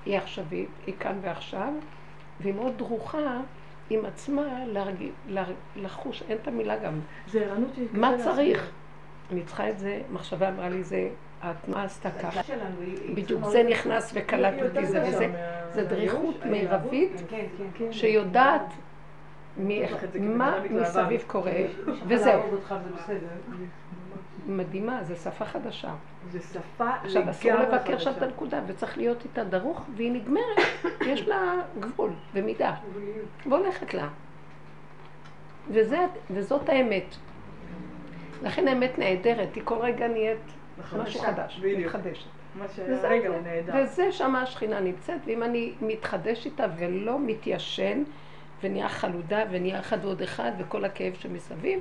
היא עכשווית, היא כאן ועכשיו, והיא מאוד דרוכה עם עצמה לחוש, אין את המילה גם, זה ערנות מה. צריך? אני צריכה את זה, מחשבה אמרה לי זה, התנועה עשתה ככה, בדיוק זה נכנס וקלט אותי זה וזה, דריכות מרבית כן, כן, כן. שיודעת מה. מסביב קורה, וזהו. מדהימה, זו שפה חדשה. זה שפה לגמרי עכשיו, אסור לבקר שם את חדשה. הנקודה, וצריך להיות איתה דרוך, והיא נגמרת, יש לה גבול ומידה, והולכת לה. וזה, וזאת האמת. לכן האמת נהדרת, היא כל רגע נהיית. משהו חדש. מתחדשת. מה שהיה. הוא נהדר. וזה שמה השכינה נמצאת, ואם אני מתחדש איתה ולא מתיישן, ונהיה חלודה, ונהיה אחד ועוד אחד, וכל הכאב שמסביב,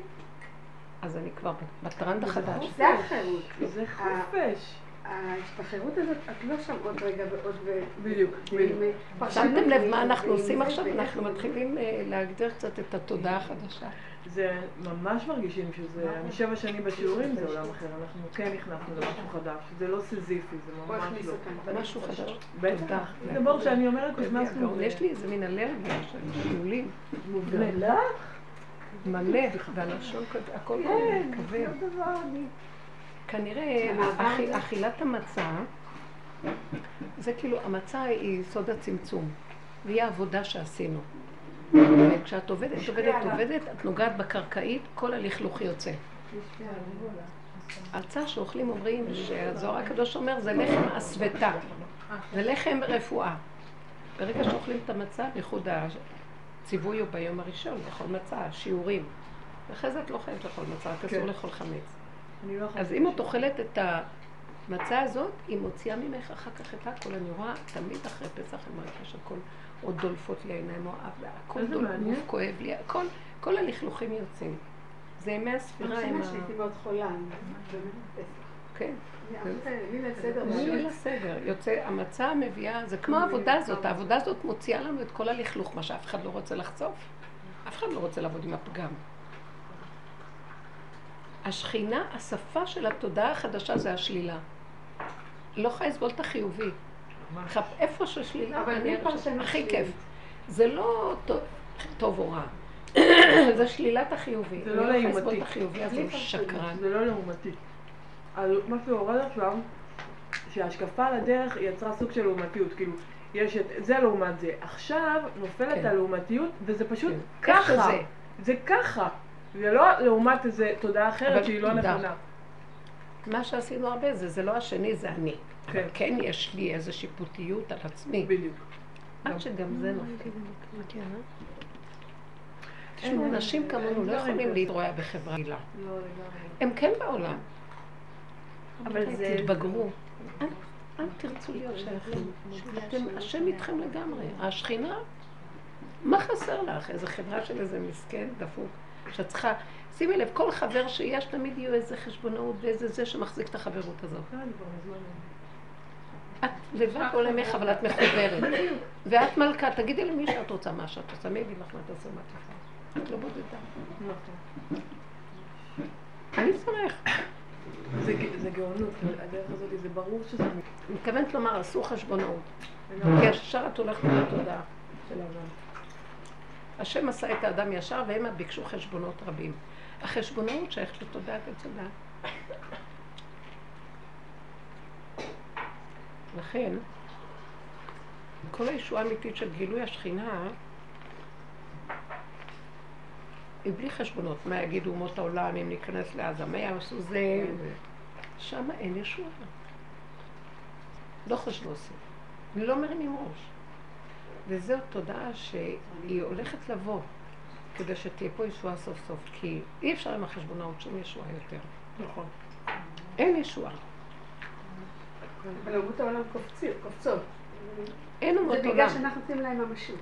אז אני כבר בטרנד החדש. זה החירות. זה חופש. ההשתחררות הזאת, את לא שם עוד רגע ועוד ו... בדיוק, בדיוק. שמתם לב מה אנחנו עושים עכשיו? אנחנו מתחילים אה, להגדיר קצת את התודעה החדשה. זה ממש מרגישים שזה, אני שבע שנים בשיעורים זה עולם אחר, אנחנו כן נכנסנו למשהו חדש, זה לא סיזיפי, זה ממש לא. משהו חדש. בטח. זה בור שאני אומרת, לי נכנסנו, הגאון. יש לי איזה מין אלרגיה של שיעולים. מובנה. מלא, והלשון כזה, הכל כן, כבד. אני. כנראה אכי- אכילת המצה, זה כאילו, המצה היא סוד הצמצום, והיא העבודה שעשינו. וכשאת עובדת, עובדת, עובדת, את נוגעת בקרקעית, כל הלכלוך יוצא. הצה שאוכלים אומרים, שהזוהר הקדוש אומר, זה לחם הסוותה, זה לחם רפואה. ברגע שאוכלים את המצה, בייחוד הציווי הוא ביום הראשון, לאכול מצה, שיעורים. ואחרי זה את לא חייבת לאכול מצה, רק אסור כן. לאכול חמץ. לא. אז אם את אוכלת את המצה הזאת, היא מוציאה ממך אחר כך את הכל. אני רואה תמיד אחרי פסח אני מרגישה שהכל או דולפות לי העיניים, או אף, הכל דולף, כואב לי, הכל, כל הלכלוכים יוצאים. זה ימי הספירה הם שנה ה... שהייתי מאוד חולה, אני פסח. כן. ליל הסדר. הסדר. יוצא, המצה מביאה, זה כמו העבודה הזאת, העבודה הזאת מוציאה לנו את כל הלכלוך, מה שאף אחד לא רוצה לחשוף. אף אחד לא רוצה לעבוד עם הפגם. השכינה, השפה של התודעה החדשה זה השלילה. לא יכולה לסבול את החיובי. חפ- איפה ששלילה, אבל עכשיו- פרשנות הכי. כיף. זה לא טוב- או רע. זה שלילת החיובי. זה לא לא לעומתי. זה לא לעומתי. מה שיורד עכשיו, שההשקפה על הדרך יצרה סוג של לעומתיות, כאילו, יש את זה לעומת זה. עכשיו נופלת כן. הלעומתיות, וזה פשוט כן. ככה. שזה. זה ככה. זה לא לעומת איזה תודעה אחרת שהיא לא. נכונה. מה שעשינו הרבה זה, זה לא השני, זה אני. כן. כן יש לי איזו שיפוטיות על עצמי. בדיוק. עד שגם זה נופל. אין, תשמעו, אין, נשים אין, כמונו לא דברים יכולים. להתרועע בחברה רגילה. לא. הם כן בעולם. אבל זה... תתבגרו. אל- תרצו להיות שייכים. השם איתכם לגמרי. השכינה, מה חסר לך? איזה חברה של איזה מסכן דפוק, שאת צריכה... שימי לב, כל חבר שיש, תמיד יהיו איזה חשבונאות ואיזה זה שמחזיק את החברות הזאת. כן, אני כבר מזמן לא. את לבד בעולמך, אבל את מחוברת. ואת מלכה, תגידי למי שאת רוצה מה שאת רוצה, מי יגיד לך מה תעשה מה תעשה? את לא בודדה. אני שמח. זה גאונות, הדרך הזאת, זה ברור שזה... אני מתכוונת לומר, עשו חשבונאות. לגמרי. כי ישר את הולכת לתודעה של האדם. השם עשה את האדם ישר והם ביקשו חשבונות רבים. החשבונאות שייכת לתודעת עץ הדת. לכן, כל הישועה האמיתית של גילוי השכינה היא בלי חשבונות. מה יגידו אומות העולם אם ניכנס לעזה? מה יעשו זה? שם אין ישועה. לא חשבו עושים. לא מרימים ראש. וזו תודעה שהיא הולכת לבוא כדי שתהיה פה ישועה סוף סוף, כי אי אפשר עם החשבונאות שום ישועה יותר. נכון. אין ישועה. אבל אומות העולם קופצות. אין זה אומות בגלל עולם. שאנחנו נותנים להם ממשות.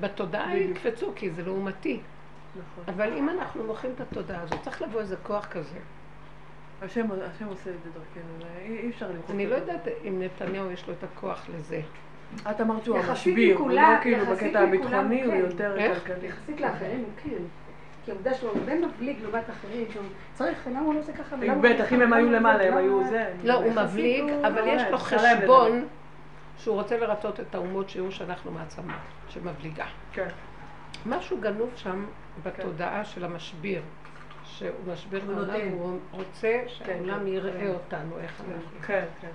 בתודעה יקפצו, כי זה לעומתי. נכון. אבל אם אנחנו מוכרים את התודעה הזאת, צריך לבוא איזה כוח כזה. השם השם עושה את זה דרכנו, זה- אי אפשר למחוק אני את לא זה. יודעת אם נתניהו יש לו את הכוח לזה. את אמרת שהוא המשביר, הוא לא כאילו בקטע הביטחוני, הוא כן. יותר? כלכלי. יחסית לאחרים הוא כן. כי העובדה שהוא הרבה מבליג לעומת אחרים, שהוא צריך, למה הוא לא עושה ככה? הוא בטח? אם הם היו הוא למעלה, הם היו הוא- זה. לא, הוא מבליג, הוא- אבל יש לו שלם לזה. חשבון שהוא רוצה לרצות את האומות שיראו שאנחנו מעצמה, שמבליגה. כן. משהו גנוב שם בתודעה של המשביר, שהוא הוא לעולם, נותן. הוא רוצה שהעולם כן, יראה כן. אותנו, איך אנחנו. כן, כן.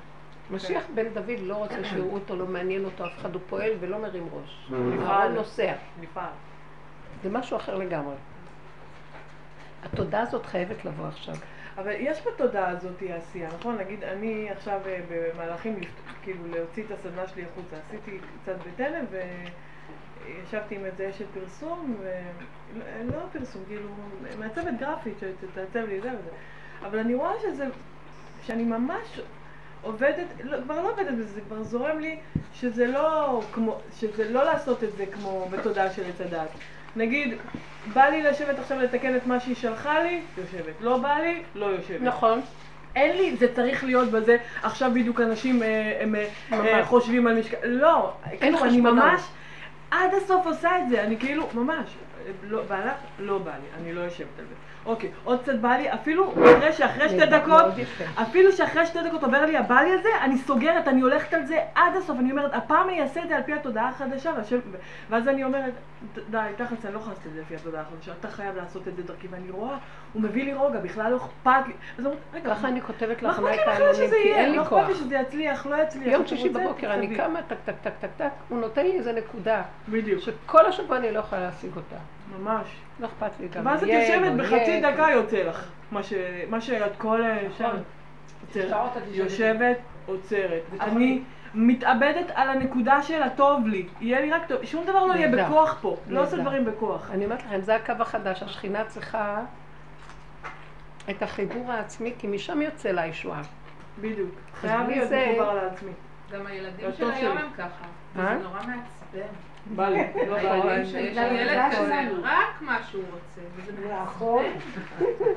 משיח בן דוד לא רוצה שיראו אותו, לא מעניין אותו, אף אחד הוא פועל ולא מרים ראש. נפעל. העולם נוסע. נפעל. זה משהו אחר לגמרי. התודעה הזאת חייבת לבוא עכשיו. אבל יש בתודעה הזאת עשייה, נכון? נגיד, אני עכשיו אה, במהלכים, כאילו, להוציא את הסדנה שלי החוצה. עשיתי קצת בתלם, ישבתי עם איזה אשת פרסום, ו... לא פרסום, כאילו, מעצבת גרפית שתעצב לי זה וזה. אבל אני רואה שזה, שאני ממש עובדת, לא, כבר לא עובדת בזה, זה כבר זורם לי שזה לא כמו, שזה לא לעשות את זה כמו בתודעה של עץ הדת. נגיד, בא לי לשבת עכשיו לתקן את מה שהיא שלחה לי, יושבת. לא בא לי, לא יושבת. נכון. אין לי, זה צריך להיות בזה, עכשיו בדיוק אנשים אה, הם אה, אה, חושבים על משקל, לא, כאילו אני. ממש עד הסוף עושה את זה, אני כאילו, ממש, לא, בא לך? לא בא לי, אני לא יושבת על זה. אוקיי, עוד קצת בא לי, אפילו אחרי שאחרי שתי דקות. אפילו שאחרי שתי דקות עובר לי הבא לי הזה, אני סוגרת, אני הולכת על זה עד הסוף, אני אומרת, הפעם אני אעשה את זה על פי התודעה החדשה, ואז אני אומרת, די, תכלס, אני לא יכולה לעשות את זה לפי התודעה החדשה, אתה חייב לעשות את זה דרכי, ואני רואה, הוא מביא לי רוגע, בכלל לא אכפת לי. אז אומרת, רגע, ככה אני כותבת לך מה שזה כי יהיה? אין לי לא כוח. אכפת לי שזה יצליח, לא יצליח. יום שישי בבוקר אני. קמה, טק טק טק טק טק, הוא נותן לי איזה נקודה, שכל השבוע אני לא יכולה להשיג אותה. ממש. לא אכפת לי גם. ואז את יושבת בחצי. דקה יוצא לך. מה שאת כל את יושבת. עוצרת. אני מתאבדת על הנקודה של הטוב לי. יהיה לי רק טוב. שום דבר לא יהיה. בכוח פה. לא עושה. דברים בכוח. אני אומרת לכם, זה הקו החדש, השכינה צריכה את החיבור העצמי, כי משם יוצא לה הישועה. בדיוק. חייב להיות מחובר על העצמי. גם הילדים של היום שלי. הם ככה. אה? זה נורא מעצבן. בא לי, לא בא לי. בגלל ילד כזה. רק מה שהוא רוצה. וזה נכון.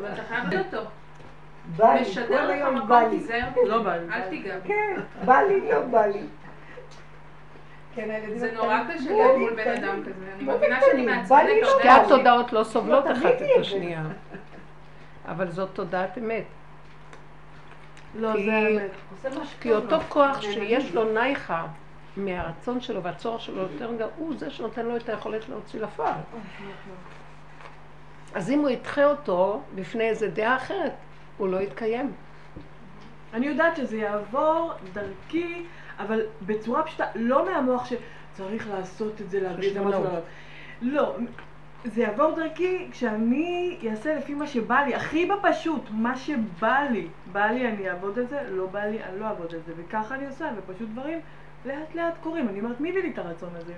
אבל אתה חייב לדעת אותו. בא לי, כל היום בא לי. לא. בא לי. אל תיגע. כן, בא לי, לא בא לי. כן, זה נורא קשה להיות מול בן אדם. כזה. אני מבינה שאני? מעצבנת לא שתי. התודעות לא סובלות לא אחת את. השנייה. אבל זאת תודעת אמת. לא, זה מה כי אותו. כוח שיש לו נייחה מהרצון שלו והצורך שלו יותר גדול, הוא זה שנותן לו את היכולת להוציא לפועל. אז אם הוא ידחה אותו בפני איזה דעה אחרת, הוא לא יתקיים. אני יודעת שזה יעבור דרכי, אבל בצורה פשוטה, לא מהמוח שצריך לעשות את זה, להביא את זה משהו. לעולם. לא, זה יעבור דרכי כשאני אעשה לפי מה שבא לי, הכי בפשוט, מה שבא לי. בא לי, אני אעבוד על זה, לא בא לי, אני לא אעבוד על זה. וככה אני עושה, ופשוט דברים לאט לאט קורים. אני אומרת, מי הביא לי את הרצון הזה?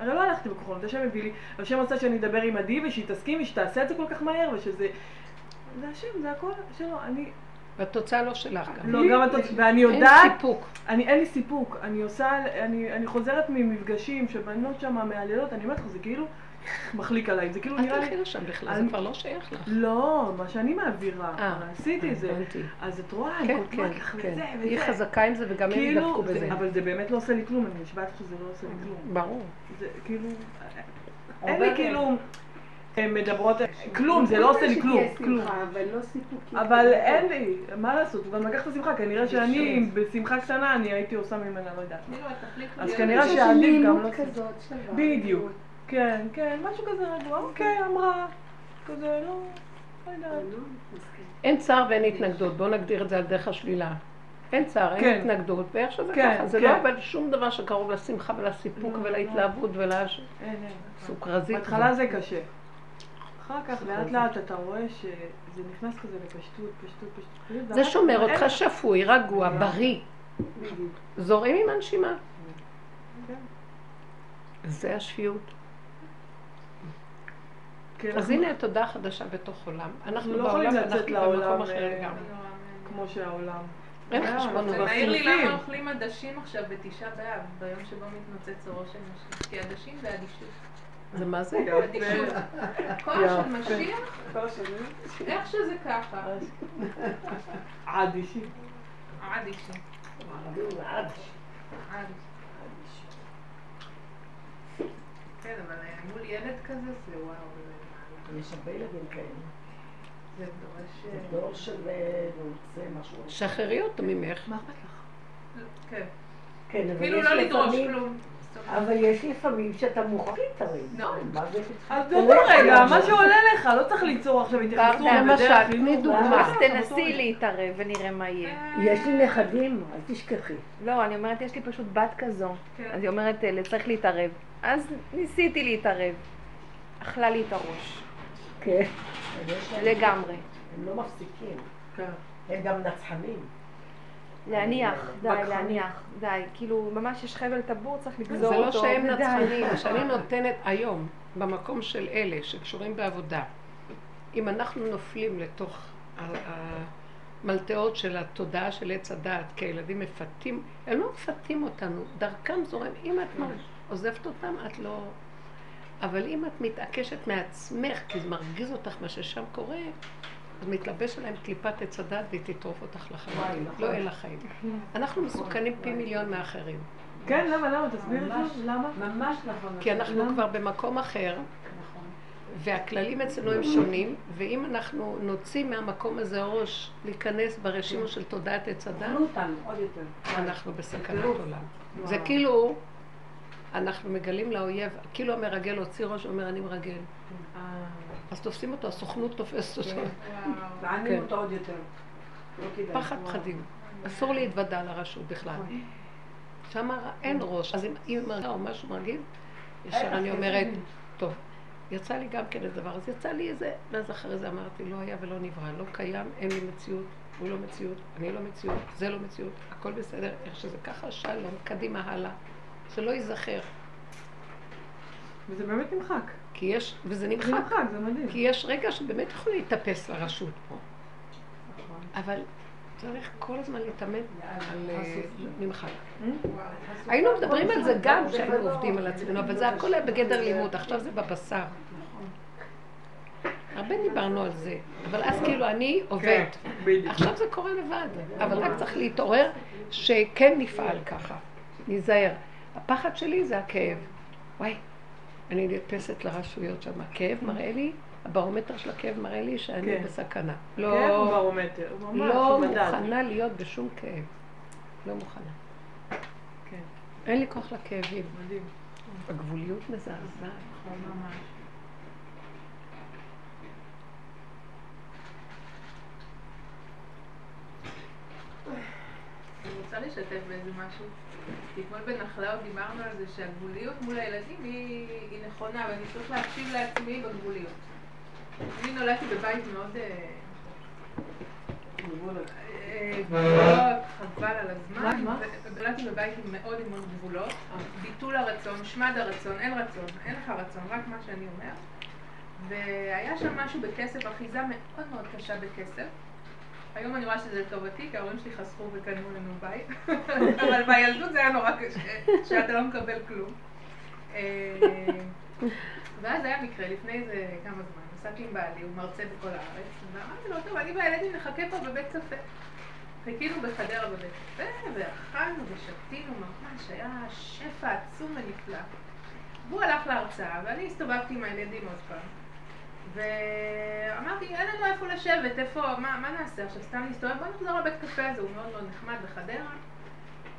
הרי לא הלכתי בכוחנות, השם הביא לי, השם רצה שאני אדבר עם עדי ושהיא תסכים ושתעשה את זה כל כך מהר ושזה... זה השם, זה הכל שלו, אני... והתוצאה לא שלך גם. לא, גם התוצאה, ואני אין יודעת סיפוק. אני, אין לי סיפוק, אני עושה, אני, אני חוזרת ממפגשים שבנות שם מהללות, אני אומרת לך, זה כאילו מחליק עליי, זה כאילו נראה תלכי לי... לשם בכלל, זה אני- כבר לא שייך לך. לא, מה שאני מעבירה, אה, עשיתי את זה. אז את רואה, כן, אני כל כן, כך כן. וזה היא וזה. חזקה עם זה וגם הם כאילו, ידבקו זה- בזה. אבל זה באמת לא עושה לי כלום, אני נשבעת שזה לא עושה לי כלום. ברור. זה כאילו, אין עובד. לי כאילו, הן מדברות, כלום, זה לא עושה לי כלום, כלום. אבל לא. אבל אין לי, מה לעשות, הוא גם לקח את השמחה, כנראה שאני בשמחה קטנה, אני הייתי עושה ממנה, לא יודעת. התכלית אז כנראה שעדיף גם לא... בדיוק. כן, כן, משהו כזה רגוע, אוקיי, אמרה, כזה, לא, לא יודעת. אין צער ואין התנגדות, בואו נגדיר את זה על דרך השלילה. אין צער, אין כן. התנגדות, ואיך שזה כן, ככה, זה כן. לא אבל שום דבר שקרוב לשמחה ולסיפוק לא, ולהתלהבות אין, אין. ולסוכרזית. בהתחלה זה קשה. אחר כך, לאט לאט אתה רואה שזה נכנס כזה לפשטות, פשטות, פשטות. זה שומר אותך שפוי, רגוע, בריא. זורעים עם הנשימה. זה השפיות. כן, אז אנחנו- הנה תודה חדשה בתוך עולם. אנחנו לא יכולים לצאת לעולם, אה. כמו שהעולם. אין אה. אנחנו זה מעיר לי. למה אוכלים עדשים עכשיו בתשעה באב, ביום שבו מתנוצץ אורו של משיח. כי עדשים זה אדישות. זה מה זה? אדישות. כוח של משיח, איך שזה ככה. עד אישי. אדישות. כן, אבל אה, מול ילד כזה זה וואו, יש הרבה ילדים כאלה. זה דורש... זה אה, דור של אה, רוצה משהו. שחררי אותו ממך. מה אכפת לך? כן. כן, אבל כאילו יש לא לדרוש כלום. אבל יש לפעמים שאתה. מה זה? אז אתה לא רגע. מה שעולה לך, לא צריך ליצור עכשיו התייחסות למשל, תני. דוגמה. אז תנסי. להתערב ונראה מה יהיה. יש לי נכדים, אל תשכחי. לא, אני אומרת, יש לי פשוט בת כזו. כן. אז היא אומרת, "אה, צריך להתערב. אז ניסיתי להתערב. אכלה לי את הראש. כן. לגמרי. הם לא מפסיקים. כן. הם גם נצחנים. להניח, די, להניח, די. כאילו, ממש יש חבל טבור, צריך לגזור זה אותו. לא שהם. נצחנים, שאני נותנת היום, במקום של אלה שקשורים בעבודה, אם אנחנו נופלים לתוך ה- המלטעות של התודעה של עץ הדעת, כי הילדים מפתים, הם לא מפתים אותנו, דרכם זורם, אם את עוזבת אותם, את לא... אבל אם את מתעקשת מעצמך, כי זה מרגיז אותך מה ששם קורה, אז מתלבש עליהם קליפת עץ הדת והיא תטרוף אותך לחלוטין, לא אל החיים. אנחנו מסוכנים פי מיליון מאחרים. כן, למה, למה? תסביר את. זה. למה? ממש נכון. כי אנחנו? כבר במקום אחר, נכון. והכללים אצלנו הם שונים, ואם אנחנו נוציא מהמקום הזה ראש להיכנס ברשימו של תודעת עץ הדת. אנחנו בסכנת. עולם. זה כאילו, אנחנו מגלים לאויב, כאילו המרגל הוציא ראש ואומר אני מרגל. אה, אז תופסים אותו, הסוכנות תופסת אותו. וואו. מענים כן. אותו עוד יותר. לא. פחד פחדים. אסור להתוודע לרשות בכלל. שם אין ראש. אז אם מרגישה או משהו מרגיז, ישר אני אומרת, טוב, יצא לי גם כן איזה דבר, אז יצא לי איזה, ואז אחרי זה אמרתי, לא היה ולא נברא, לא קיים, אין לי מציאות, הוא לא מציאות, אני לא מציאות, זה לא מציאות, הכל בסדר, איך שזה ככה, שלום, קדימה הלאה, שלא ייזכר, וזה באמת נמחק. כי יש, וזה זה נמחק, נמחק, זה מדהים. כי יש רגע שבאמת יכול להתאפס לרשות פה, נכון. אבל צריך כל הזמן להתאמן על אה, נמחק. אה? היינו מדברים על זה גם כשהיינו עובדים על עצמנו, אבל זה הכל היה בגדר לימוד, עכשיו זה בבשר. הרבה דיברנו על זה, אבל אז כאילו אני עובד. כן. עכשיו זה קורה לבד, אבל רק צריך להתעורר שכן נפעל ככה, ניזהר. הפחד שלי זה הכאב. וואי, אני נתפסת לרשויות שם. הכאב מראה לי, הברומטר של הכאב מראה לי שאני כן. בסכנה. כאב הוא לא, ברומטר, הוא ממש, לא הוא מדד. מוכנה להיות בשום כאב. לא מוכנה. כן, אין לי כוח לכאבים. מדהים. הגבוליות מזעזעת. ממש. אני רוצה לשתף באיזה משהו. כי אתמול בנחלאות דיברנו על זה שהגבוליות מול הילדים היא, היא נכונה, ואני צריך להקשיב לעצמי בגבוליות. אני נולדתי בבית מאוד... אה, אה, חבל על הזמן. נולדתי בבית עם מאוד מאוד גבולות. ביטול הרצון, שמד הרצון, אין רצון, אין לך רצון, רק מה שאני אומר. והיה שם משהו בכסף, אחיזה מאוד מאוד קשה בכסף. היום אני רואה שזה לטובתי, כי ההורים שלי חסכו וקנו לנו בית. אבל בילדות זה היה נורא קשה, שאתה לא מקבל כלום. אה, ואז היה מקרה, לפני איזה כמה זמן, נסעתי עם בעלי, הוא מרצה בכל הארץ, ואמרתי לו, טוב, אני והילדים נחכה פה בבית קפה. חיכינו בחדרה בבית קפה, ואכלנו ושתינו ממש, היה שפע עצום ונפלא. והוא הלך להרצאה, ואני הסתובבתי עם הילדים עוד פעם. ואמרתי, אין לנו איפה לשבת, איפה, מה, מה נעשה עכשיו? סתם נסתובב, בוא נחזור לבית קפה הזה, הוא מאוד מאוד נחמד בחדרה.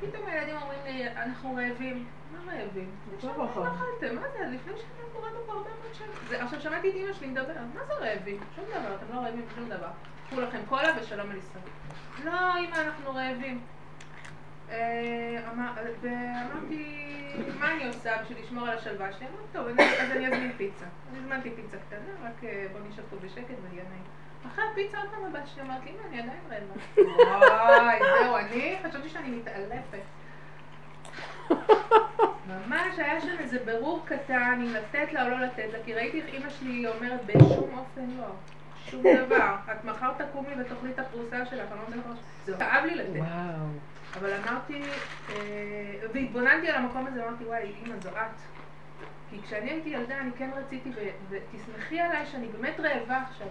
פתאום הילדים אומרים לי, אנחנו רעבים. מה רעבים? "לא אחר. אכלתם, מה זה? לפני שנה קראנו פה הרבה מאוד שנים. עכשיו שמעתי את אמא שלי מדבר, מה זה רעבים? שום דבר, אתם לא רעבים שום דבר. קחו לכם קולה ושלום על ישראל. לא, אמא, אנחנו רעבים. אה, אמר- ואמרתי, מה אני עושה בשביל לשמור על השלווה שלי? אמרתי, טוב, אז אני אזמין פיצה. אני הזמנתי פיצה קטנה, רק אה, בוא נשב פה בשקט ויהיה נעים. אחרי הפיצה עוד פעם הבת שלי אמרת לי, אני עדיין רעבה. וואי, זהו, אני חשבתי שאני מתעלפת. ממש היה שם איזה ברור קטן אם לתת לה או לא לתת לה, כי ראיתי איך אימא שלי אומרת בשום אופן לא. שום דבר. את מחר תקומי ותאכלי את הפרוסה שלך, אני לא מה... זה כאב לי לתת. וואו. אבל אמרתי, אה, והתבוננתי על המקום הזה, אמרתי, וואי, אימא, זו את. כי כשאני הייתי ילדה, אני כן רציתי, ותסמכי עליי שאני באמת רעבה עכשיו.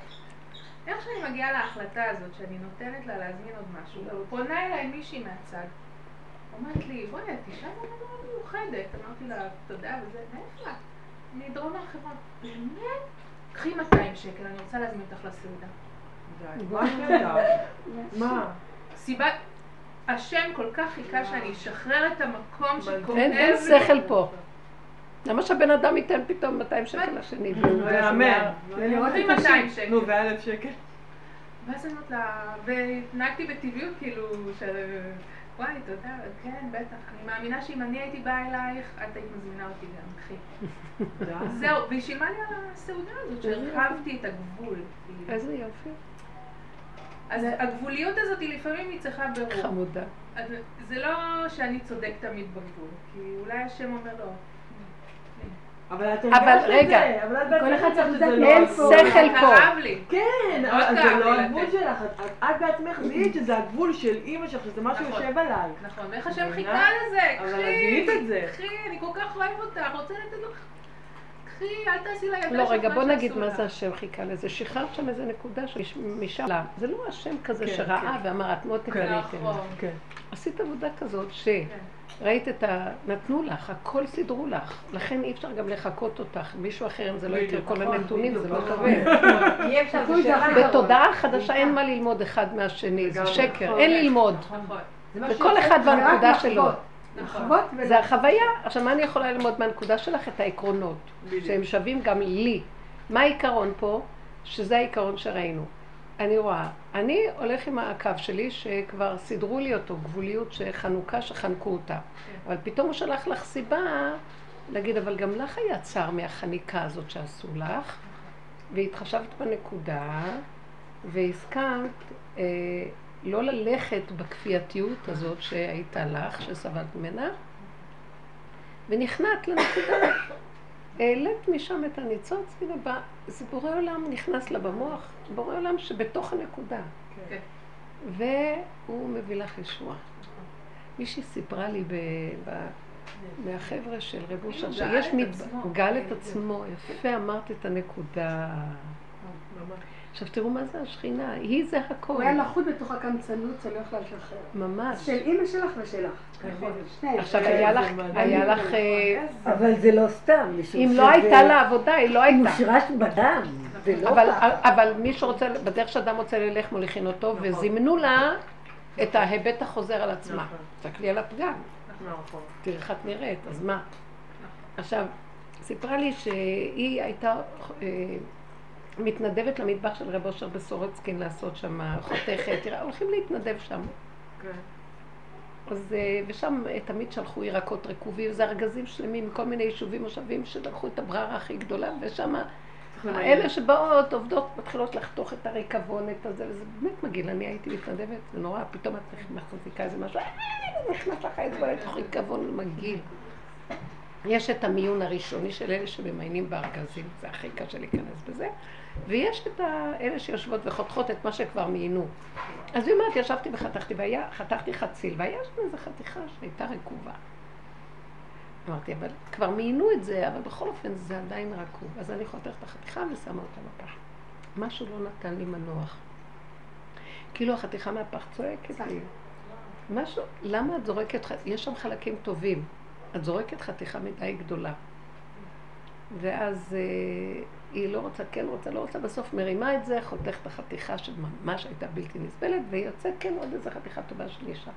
איך שאני מגיעה להחלטה הזאת, שאני נותנת לה להזמין עוד משהו, פונה אליי מישהי מהצד. אומרת לי, בואי, את אישה מאוד מאוד מיוחדת. אמרתי לה, תודה וזה, מאיפה? מדרום הר חברון. באמת? קחי 200 שקל, אני רוצה להזמין אותך לסעודה. מה? סיבה, השם כל כך חיכה שאני אשחרר את המקום שכואב אין לי. אין שכל פה. למה שהבן אדם ייתן פתאום 200 שקל לשני? מהמם. קחי 200 שקל. נו, ואלף שקל. ואז אני אומרת לה, והתנהגתי בטבעיות, כאילו, של... וואי, תודה, כן, בטח. אני מאמינה שאם אני הייתי באה אלייך, את היית מזמינה אותי גם, קחי. זהו, והיא שילמה לי על הסעודה הזאת, שהרחבתי את הגבול. איזה יופי. אז הגבוליות הזאת לפעמים היא צריכה ברור. חמודה. זה לא שאני צודק תמיד בגבול, כי אולי השם אומר לו, אבל את אבל הרגשת את רגע, זה, אבל את בעצמך כל אחד הרגשת צריך שזה לדעת לא אין הגבול. שכל פה. כאב לי. כן, אבל זה לא הגבול. שלך, את- את את בעצמך זיהית שזה הגבול של אימא שלך, שזה משהו נכון. יושב עליי. נכון, ואיך השם? חיכה לזה, אבל קחי, זיהית את זה. קחי, אני כל כך אוהב אותך, רוצה לתת לך, קחי, אל תעשי לילדה שלך לא, רגע, בוא נגיד מה. זה השם חיכה לזה. שחררת שם איזה נקודה שמשם, זה לא השם כזה כן, שראה ואמר, את מאוד תקליתם. נכון. כן. עשית עבודה כזאת שראית את ה... נתנו לך, הכל סידרו לך. לכן אי אפשר גם לחקות אותך. מישהו אחר, אם זה לא יקרה כל נכון, הנתונים, זה לא. שווה. בתודעה חדשה אין מה ללמוד אחד מהשני, זה. שקר, נכון. אין ללמוד. נכון, וכל אחד. בנקודה שלו. נכון. זה החוויה. עכשיו, מה אני יכולה ללמוד מהנקודה שלך? את העקרונות. שהם שווים גם לי. מה העיקרון פה? שזה העיקרון שראינו. אני רואה, אני הולך עם הקו שלי, שכבר סידרו לי אותו, גבוליות שחנוכה, שחנקו אותה. אבל פתאום הוא שלח לך סיבה להגיד, אבל גם לך היה צער מהחניקה הזאת שעשו לך, והתחשבת בנקודה, והסכמת אה, לא ללכת בכפייתיות הזאת שהייתה לך, שסבלת ממנה, ונכנעת לנקודה. העלית משם את הניצוץ, הנה בא, זה בורא עולם נכנס לה במוח, בורא עולם שבתוך הנקודה. כן. והוא מביא לך ישועה. מישהי סיפרה לי ב, ב, מהחבר'ה של רב אושר, גאל שיש את מד... עצמו. גל את עצמו, יפה אמרת את הנקודה. עכשיו תראו מה זה השכינה, היא זה הכל. הוא היה לחוד בתוך הקמצנות שלא יכלה לשחרר. ממש. של אימא שלך ושלך. נכון. שניהם. עכשיו היה לך. היה לך, אה, אבל זה לא סתם, אם לא הייתה לה עבודה, היא לא הייתה. מושרש בדם, לא אבל, מי שרוצה, בדרך שאדם רוצה ללך מוליכין אותו, נכון. וזימנו לה את ההיבט החוזר על עצמה. נכון. תסתכלי על הפגם, נכון. תראי איך את נראית, אז מה? עכשיו, סיפרה לי שהיא הייתה אה, מתנדבת למטבח של רב אושר בסורצקין לעשות שם חותכת, תראה, הולכים להתנדב שם. כן. אז, אה, ושם אה, תמיד שלחו ירקות רקובים, זה ארגזים שלמים מכל מיני יישובים מושבים שלקחו את הבררה הכי גדולה, ושם. אלה שבאות, עובדות, מתחילות לחתוך את הריקבון, את הזה, וזה באמת מגעיל, אני הייתי מתנדבת, זה נורא, פתאום את מחזיקה איזה משהו, אה, נכנס לך אצבע לתוך ריקבון מגעיל. יש את המיון הראשוני של אלה שממיינים בארגזים, זה הכי קשה להיכנס בזה, ויש את אלה שיושבות וחותכות את מה שכבר מיינו. אז היא אומרת, ישבתי וחתכתי, והיה, חתכתי חציל, והיה שם איזו חתיכה שהייתה רקובה. אמרתי, אבל כבר מיינו את זה, אבל בכל אופן זה עדיין רקוב. אז אני חותכת את החתיכה ושמה אותה בפח. משהו לא נתן לי מנוח. כאילו החתיכה מהפח צועקת לי. משהו, למה את זורקת, יש שם חלקים טובים. את זורקת חתיכה מדי גדולה. ואז אה, היא לא רוצה, כן רוצה, לא רוצה, בסוף מרימה את זה, חותכת החתיכה שממש הייתה בלתי נסבלת, ויוצאת כן עוד איזה חתיכה טובה שנשארה.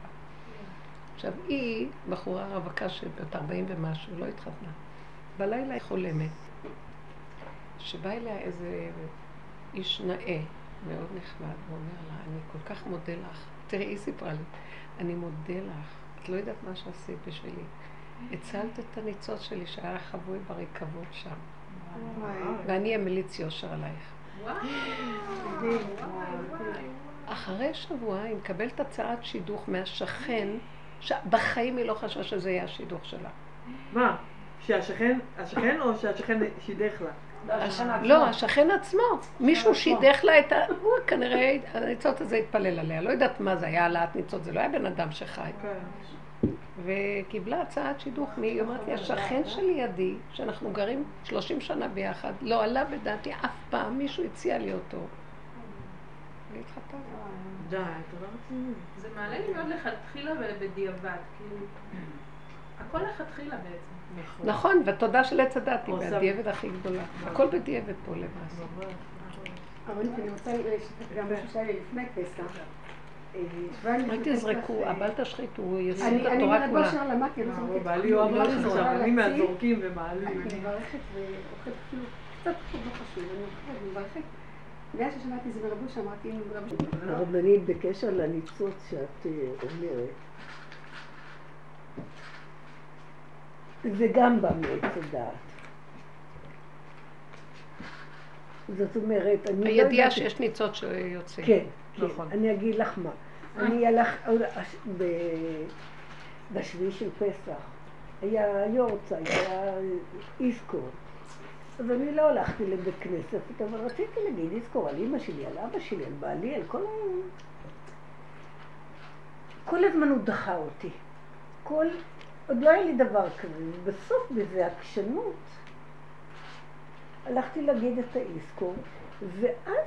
עכשיו, היא בחורה רווקה של בת 40 ומשהו, לא התחתנה. בלילה היא חולמת, שבא אליה איזה איש נאה, מאוד נחמד, ואומר לה, אני כל כך מודה לך. תראי, היא סיפרה לי, אני מודה לך, את לא יודעת מה שעשית בשבילי. הצלת את הניצוץ שלי שהיה חבוי בריקבון שם, ואני המליץ יושר עלייך. אחרי שבוע היא מקבלת הצעת שידוך מהשכן, שבחיים היא לא חשבה שזה יהיה השידוך שלה. מה? שהשכן, השכן או שהשכן שידך לה? לא, השכן עצמו. מישהו שידך לה את ה... הוא כנראה, הניצוץ הזה התפלל עליה. לא יודעת מה זה היה העלאת ניצוץ, זה לא היה בן אדם שחי. וקיבלה הצעת שידוך מי, היא אומרת לי, השכן שלידי, שאנחנו גרים 30 שנה ביחד, לא עלה בדעתי אף פעם, מישהו הציע לי אותו. והתחתנה. די, אתה לא רציני. זה מעלה לי מאוד לכתחילה ובדיעבד, כאילו, הכל לכתחילה בעצם. נכון. נכון, והתודה של עץ הדת היא בדיעבד הכי גדולה. הכל בדיעבד פה למעשה. נכון. אבל אני רוצה לשתף גם משהו שהיה לי לפני פסח. אה, אל תזרקו, אה, אבל תשחיתו, הוא ישים אני את אני התורה מרב כולה. אושר למדתי, אני לא זורקת בעלי לא לך לזרוק, עכשיו, אני. מהזורקים ומעלים. אני מברכת ואוכלת אפילו קצת פחות לא חשוב, אני אוכלת ומברכת. מאז ששמעתי את זה מרב אושר, אמרתי, אם רב אושר... הרבנית, בקשר לניצוץ שאת אה, אומרת, זה גם בא מעץ הדעת. זאת אומרת, אני לא הידיעה יודעת... שיש ניצוץ שיוצא. כן. נכון. אני אגיד לך מה. אני הלך... ב- בשביעי של פסח היה יורצייט, היה איסקור. אז אני לא הלכתי לבית כנסת, אבל רציתי להגיד איסקור על אימא שלי, על אבא שלי, על בעלי, על כל ה... כל הזמן הוא דחה אותי. כל... עוד לא היה לי דבר כזה. בסוף, באיזה עקשנות, הלכתי להגיד את האיסקור, ואז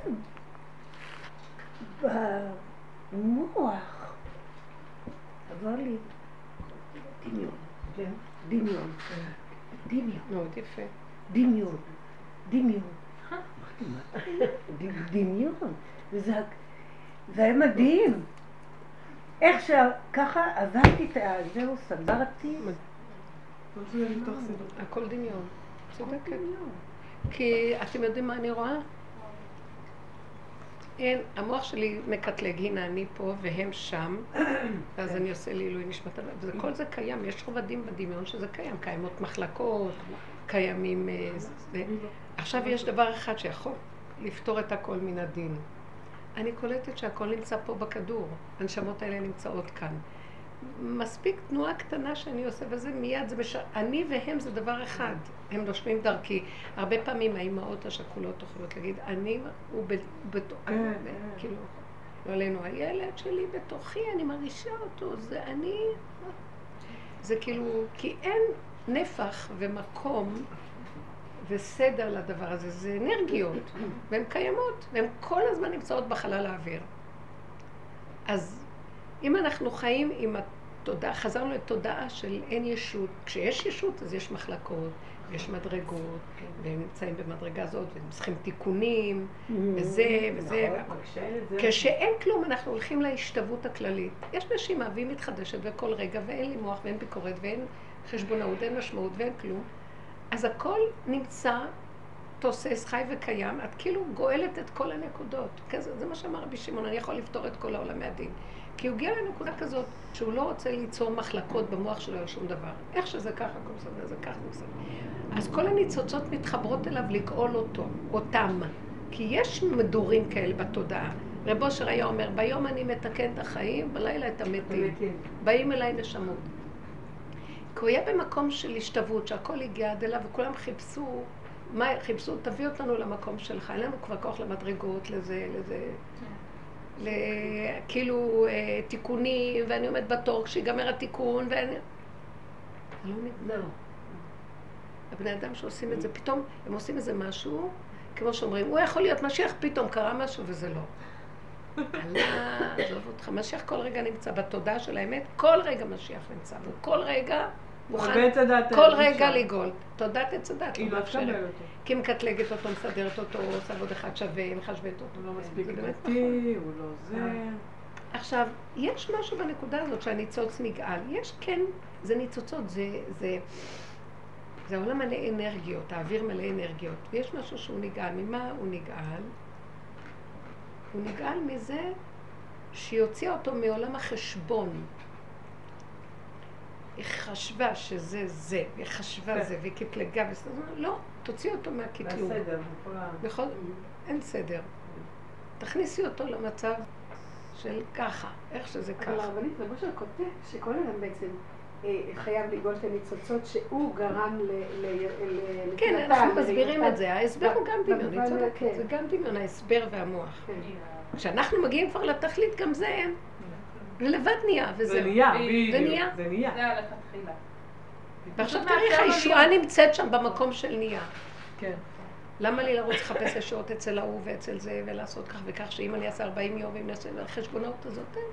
במוח עבר לי דמיון, כן. דמיון, דמיון, מאוד יפה. דמיון, דמיון. ד- דמיון. זה היה מדהים. איך שככה עזבתי את ה... זהו, סידור. הכל דמיון. צודקת. כי אתם יודעים מה אני רואה? אין, המוח שלי מקטלג, הנה אני פה והם שם, ואז אני עושה לעילוי נשמת הלב. וכל זה קיים, יש רובדים בדמיון שזה קיים, קיימות מחלקות, קיימים... אה. עכשיו יש דבר אחד שיכול לפתור את הכל מן הדין. אני קולטת שהכל נמצא פה בכדור, הנשמות האלה נמצאות כאן. מספיק תנועה קטנה שאני עושה, וזה מיד, זה מש... אני והם זה דבר אחד, הם נושמים דרכי. הרבה פעמים האימהות השכולות יכולות להגיד, אני, הוא בתוכי, כן, כן. כאילו, לא עלינו, הילד שלי בתוכי, אני מרגישה אותו, זה אני, זה כאילו, כי אין נפח ומקום וסדר לדבר הזה, זה אנרגיות, והן קיימות, והן כל הזמן נמצאות בחלל האוויר. אז אם אנחנו חיים עם התודעה, חזרנו לתודעה של אין ישות, כשיש ישות אז יש מחלקות, יש מדרגות, והם נמצאים במדרגה הזאת, והם צריכים תיקונים, וזה וזה. נכון, כשאין כלום, אנחנו הולכים להשתוות הכללית. יש נשימה והיא מתחדשת בכל רגע, ואין לי מוח ואין ביקורת ואין חשבונאות ואין משמעות ואין כלום. אז הכל נמצא, תוסס, חי וקיים, את כאילו גואלת את כל הנקודות. זה מה שאמר רבי שמעון, אני יכול לפתור את כל העולם מהדין. כי הוא הגיע לנקודה כזאת שהוא לא רוצה ליצור מחלקות במוח שלו על שום דבר. איך שזה ככה, הכל בסדר, זה ככה, זה בסדר. אז כל הניצוצות מתחברות אליו לגאול אותו, אותם. כי יש מדורים כאלה בתודעה. רב אושר היה אומר, ביום אני מתקן את החיים, בלילה את המתים. באים אליי נשמות. כי הוא היה במקום של השתוות, שהכל הגיע עד אליו, וכולם חיפשו, מה חיפשו? תביא אותנו למקום שלך, אין לנו כבר כוח למדרגות, לזה, לזה, ל... כאילו אה, תיקונים, ואני עומד בתור כשיגמר התיקון, ואני... זה לא נגמר. הבני אדם שעושים את זה, פתאום הם עושים איזה משהו, כמו שאומרים, הוא יכול להיות משיח, פתאום קרה משהו וזה לא. עלה, עזוב אותך, משיח כל רגע נמצא בתודעה של האמת, כל רגע משיח נמצא, והוא כל רגע מוכן, כל אין רגע. לגאול. תודעת עץ הדת, היא לא לא מאפשרת. כי היא מקטלגת אותו, מסדרת אותו, עושה עוד אחד שווה, מחשבת אותו. הוא לא מספיק דתי, הוא לא זה. עכשיו, יש משהו בנקודה הזאת שהניצוץ נגאל. יש כן, זה ניצוצות, זה, זה, זה העולם מלא אנרגיות, האוויר מלא אנרגיות. ויש משהו שהוא נגאל. ממה הוא נגאל? הוא נגאל מזה שהיא הוציאה אותו מעולם החשבון. היא חשבה שזה זה, והיא חשבה כן. זה, והיא קטלגה, וזה, לא, תוציא אותו מהקטלוג. בכל... אין סדר. תכניסי אותו למצב של ככה, איך שזה אבל ככה. הרבנית רב אושר כותב שכל אדם בעצם אה, חייב לגאול את הניצוצות שהוא גרם ל... כן, אנחנו מסבירים. את זה, ההסבר הוא גם דמיון, היא צודקת, כן. זה גם דמיון, ההסבר והמוח. כן. כשאנחנו מגיעים כבר לתכלית, גם זה אין. זה לבד נהיה, זה וזהו. נהיה, זה בדיוק. נהיה. זה נהיה. זה הלכתחילה. ועכשיו תראי איך הישועה. נמצאת שם במקום של נהיה. כן. למה לי לרוץ לחפש ישועות אצל ההוא ואצל זה, ולעשות כך וכך, שאם אני אעשה 40 יום, ואם נעשה החשבונאות הזאת, אין.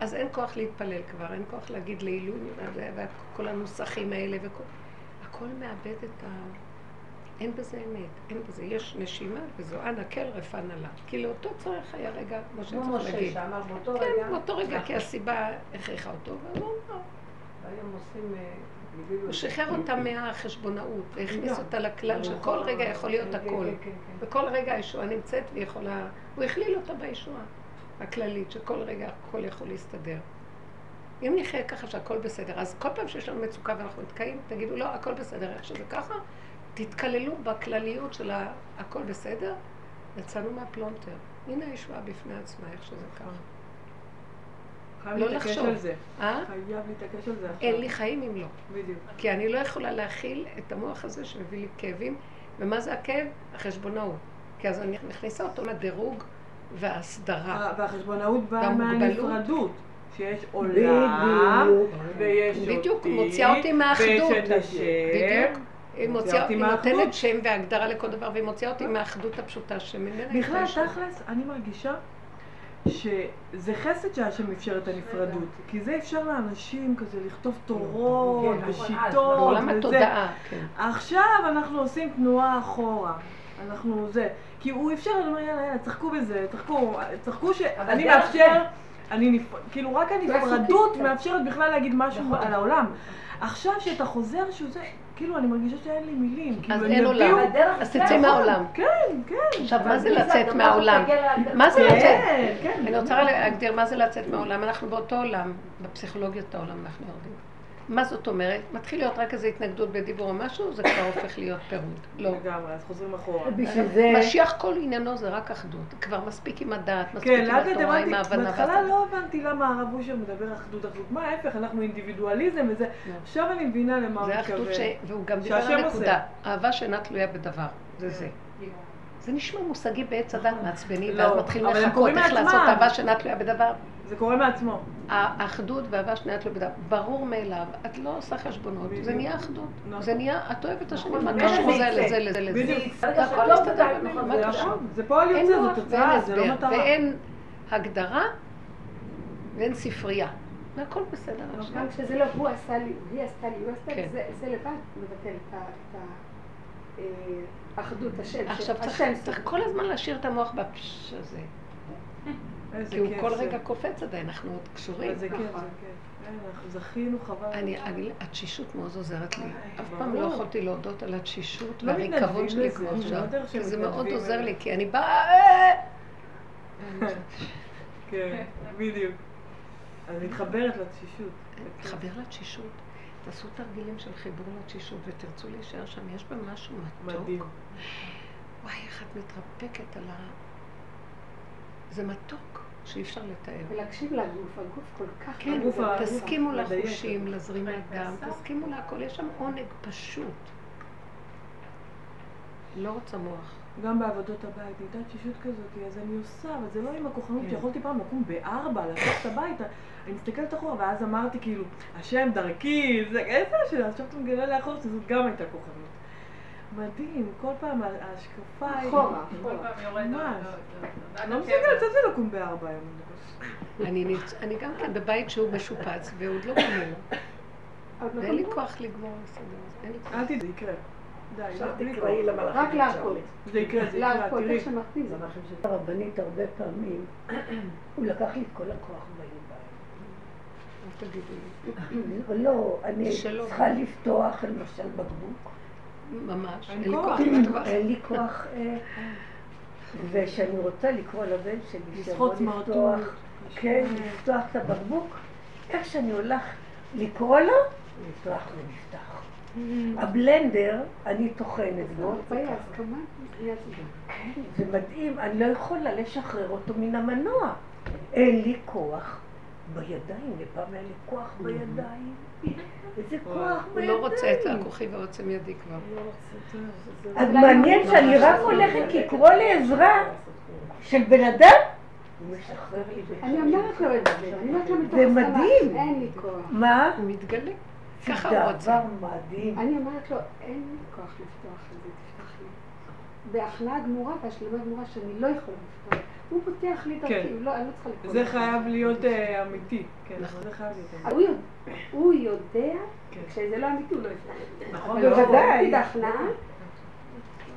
אז אין כוח להתפלל כבר, אין כוח להגיד לעילוי, וכל הנוסחים האלה, וכל... הכל מאבד את ה... אין בזה אמת, אין בזה, יש נשימה, וזו אנא כל רפא נלה. כי לאותו צורך היה רגע, כמו כמו שצריך משה להגיד. שאמר באותו כן, רגע, באותו רגע, כי הסיבה הכריחה אותו, והוא לא, והיום עושים... אה, הוא שחרר אותה מהחשבונאות, והכניס לא. אותה לכלל של כל רגע יכול להיות כן, כן, הכל. כן, כן, כן. וכל רגע הישועה נמצאת והיא יכולה, הוא הכליל אותה בישועה הכללית, שכל רגע הכל יכול להסתדר. אם נחיה ככה שהכל בסדר, אז כל פעם שיש לנו מצוקה ואנחנו נתקעים, תגידו לא, הכל בסדר, איך שזה ככה, תתקללו בכלליות של הכל בסדר, יצאנו מהפלונטר. הנה הישועה בפני עצמה, איך שזה. חייב לא להתעקש לחשוב. על זה. אה? חייב להתעקש על זה עכשיו. אין לי חיים אם לא. בדיוק. כי אני לא יכולה להכיל את המוח הזה שמביא לי כאבים. ומה זה הכאב? החשבונאות. כי אז אני מכניסה אותו לדירוג וההסדרה. אה, והחשבונאות באה. מהנפרדות. שיש עולם. ויש אותי, בדיוק, מוציאה אותי מהאחדות. ויש את השם. בדיוק. היא מוציאה, אותי היא. נותנת שם והגדרה לכל דבר, והיא מוציאה אותי מהאחדות הפשוטה שממנה בכלל. תכלס, אני מרגישה שזה חסד שהשם אפשר את הנפרדות. כי זה אפשר לאנשים כזה לכתוב תורות כן, נכון, ושיטות בעולם וזה. התודעה, כן. עכשיו אנחנו עושים תנועה אחורה. אנחנו זה. כי הוא אפשר, אני אומר, יאללה, יאללה, תשחקו בזה, תשחקו, תשחקו שאני מאפשר, אני נפ... כאילו רק הנפרדות. מאפשרת בכלל להגיד משהו על העולם. עכשיו שאתה חוזר שהוא זה, כאילו אני מרגישה שאין לי מילים. כאילו, אז הם אין עולם. אז תצאי מהעולם. כן, כן. עכשיו, מה זה לצאת מהעולם? מה זה לצאת? כן, כן. אני רוצה להגדיר מה זה לצאת מהעולם. אנחנו באותו עולם, בפסיכולוגיית העולם אנחנו יורדים. מה זאת אומרת? מתחיל להיות רק איזו התנגדות בדיבור או משהו, זה כבר הופך להיות פירוד. לא. לגמרי, אז חוזרים אחורה. בשביל זה... משיח כל עניינו זה רק אחדות. כבר מספיק עם הדעת, מספיק כן, עם התורה, עם ההבנה. בהתחלה לא הבנתי למה הרב אושר מדבר אחדות אחדות. מה ההפך, אנחנו אינדיבידואליזם וזה. עכשיו אני מבינה למה הוא זה מתכוון. אחדות ש... והוא גם דיבר על. נקודה. אהבה שאינה תלויה בדבר. זה זה. זה נשמע מושגי בעץ הדת מעצבני, לא, ואז מתחילים לחכות איך. לעשות אהבה שאינה תלויה בדבר. זה קורה מעצמו. האחדות ואהבה שאינה תלויה בדבר. ברור מאליו, את לא עושה חשבונות. זה נהיה אחדות. נכון. זה נהיה, את אוהבת את השני, נכון, מה קשור זה. לזה לזה לזה. הכל לא מסתדר מודעת בינינו, נכון, מה זה קשור? זה פועל יוצא, זו תוצאה, זה לא מטרה. ואין הגדרה ואין ספרייה. והכל בסדר. עכשיו. גם כשזה לא הוא עשה לי, היא עשתה לי, הוא עשתה לי, כן. זה- זה לבד מבטל את ה- את האחדות, השם. עכשיו צריך, כל הזמן להשאיר את המוח בפש הזה. כי הוא כל. רגע קופץ עדיין, אנחנו עוד קשורים. איזה כיף, כיף. אין, אנחנו זכינו, חבל. אני, אני, התשישות מאוד עוזרת לי. אף פעם. לא יכולתי להודות על התשישות לא והריקבון שלי כמו זה שם. לא זה מאוד עוזר. לי, כי אני באה... אה, כן, בדיוק. אני מתחברת לתשישות. להתחבר לתשישות. תעשו תרגילים של חיבור לתשישות ותרצו להישאר שם. יש בה משהו מתוק. מדהים. וואי, איך את מתרפקת על ה... זה מתוק שאי אפשר לתאר. ולהקשיב לגוף, הגוף כל כך... כן, הגוף ה- תסכימו. לחושים, לזרימת דם, תסכימו להכל, יש שם עונג פשוט. לא רוצה מוח. גם בעבודות הבית, הייתה תשישות כזאת, אז אני עושה, אבל זה לא עם הכוחנות כן. שיכולתי פעם לקום בארבע, לקחת הביתה. אני מסתכלת אחורה, ואז אמרתי כאילו, השם דרכי, זה איזה השם, עכשיו אתה מגלה לאחור שזאת גם הייתה כוחנות. מדהים, כל פעם ההשקפה היא... אחורה, כל אחורה. פעם יורד ממש. אני לא. מסתכלת על זה לקום בארבע היום. אני, גם כן בבית שהוא משופץ, ועוד לא גמור. עוד לא ואין לי גמרו? כוח לגמור לסדר לי. אל תדעי, זה יקרה. די, עכשיו לא, תקראי כוח. למלאכים. רק להרפות. זה יקרה, זה יקרה, תראי. הרבנית הרבה פעמים, הוא לקח לי את כל הכוח בידיים. לי. לא, אני. צריכה לפתוח למשל בקבוק. ממש. אין לי כוח. לפתוח. אין לי כוח, אה, וכשאני רוצה לקרוא לבן שלי, סמרטוט. לפתוח, כן, לפתוח את הבקבוק, איך שאני הולך לקרוא לו, יפתח ונפתח. הבלנדר, אני טוחנת בו, מיד זה. זה מדהים, אני לא יכולה לשחרר אותו מן המנוע. אין לי כוח בידיים, לפעם היה לי כוח בידיים. איזה כוח הוא בידיים. לא רוצה את הכוחי ועוצם ידי כבר. אז מעניין שאני רק הולכת לקרוא לעזרה של בן אדם, הוא אני. אומרת לו את זה, אני אומרת לו מתוך זה הסכמה, מדהים. אין לי כוח. מה? הוא מתגלה. ככה הוא רוצה. דבר מדהים. אני אומרת לו, אין לי כוח לפתוח את זה, תפתח לי. בהכנעה גמורה והשלמה גמורה שאני לא יכולה לפתוח. הוא פותח לי דרכי, כן. הוא לא- אני לא צריכה לקרוא. זה. חייב להיות אה, אמיתי. כן, נכון. זה חייב להיות אמיתי. הוא יודע- כן. כשזה לא אמיתי הוא לא יפתח את זה. נכון, אבל בוודאי.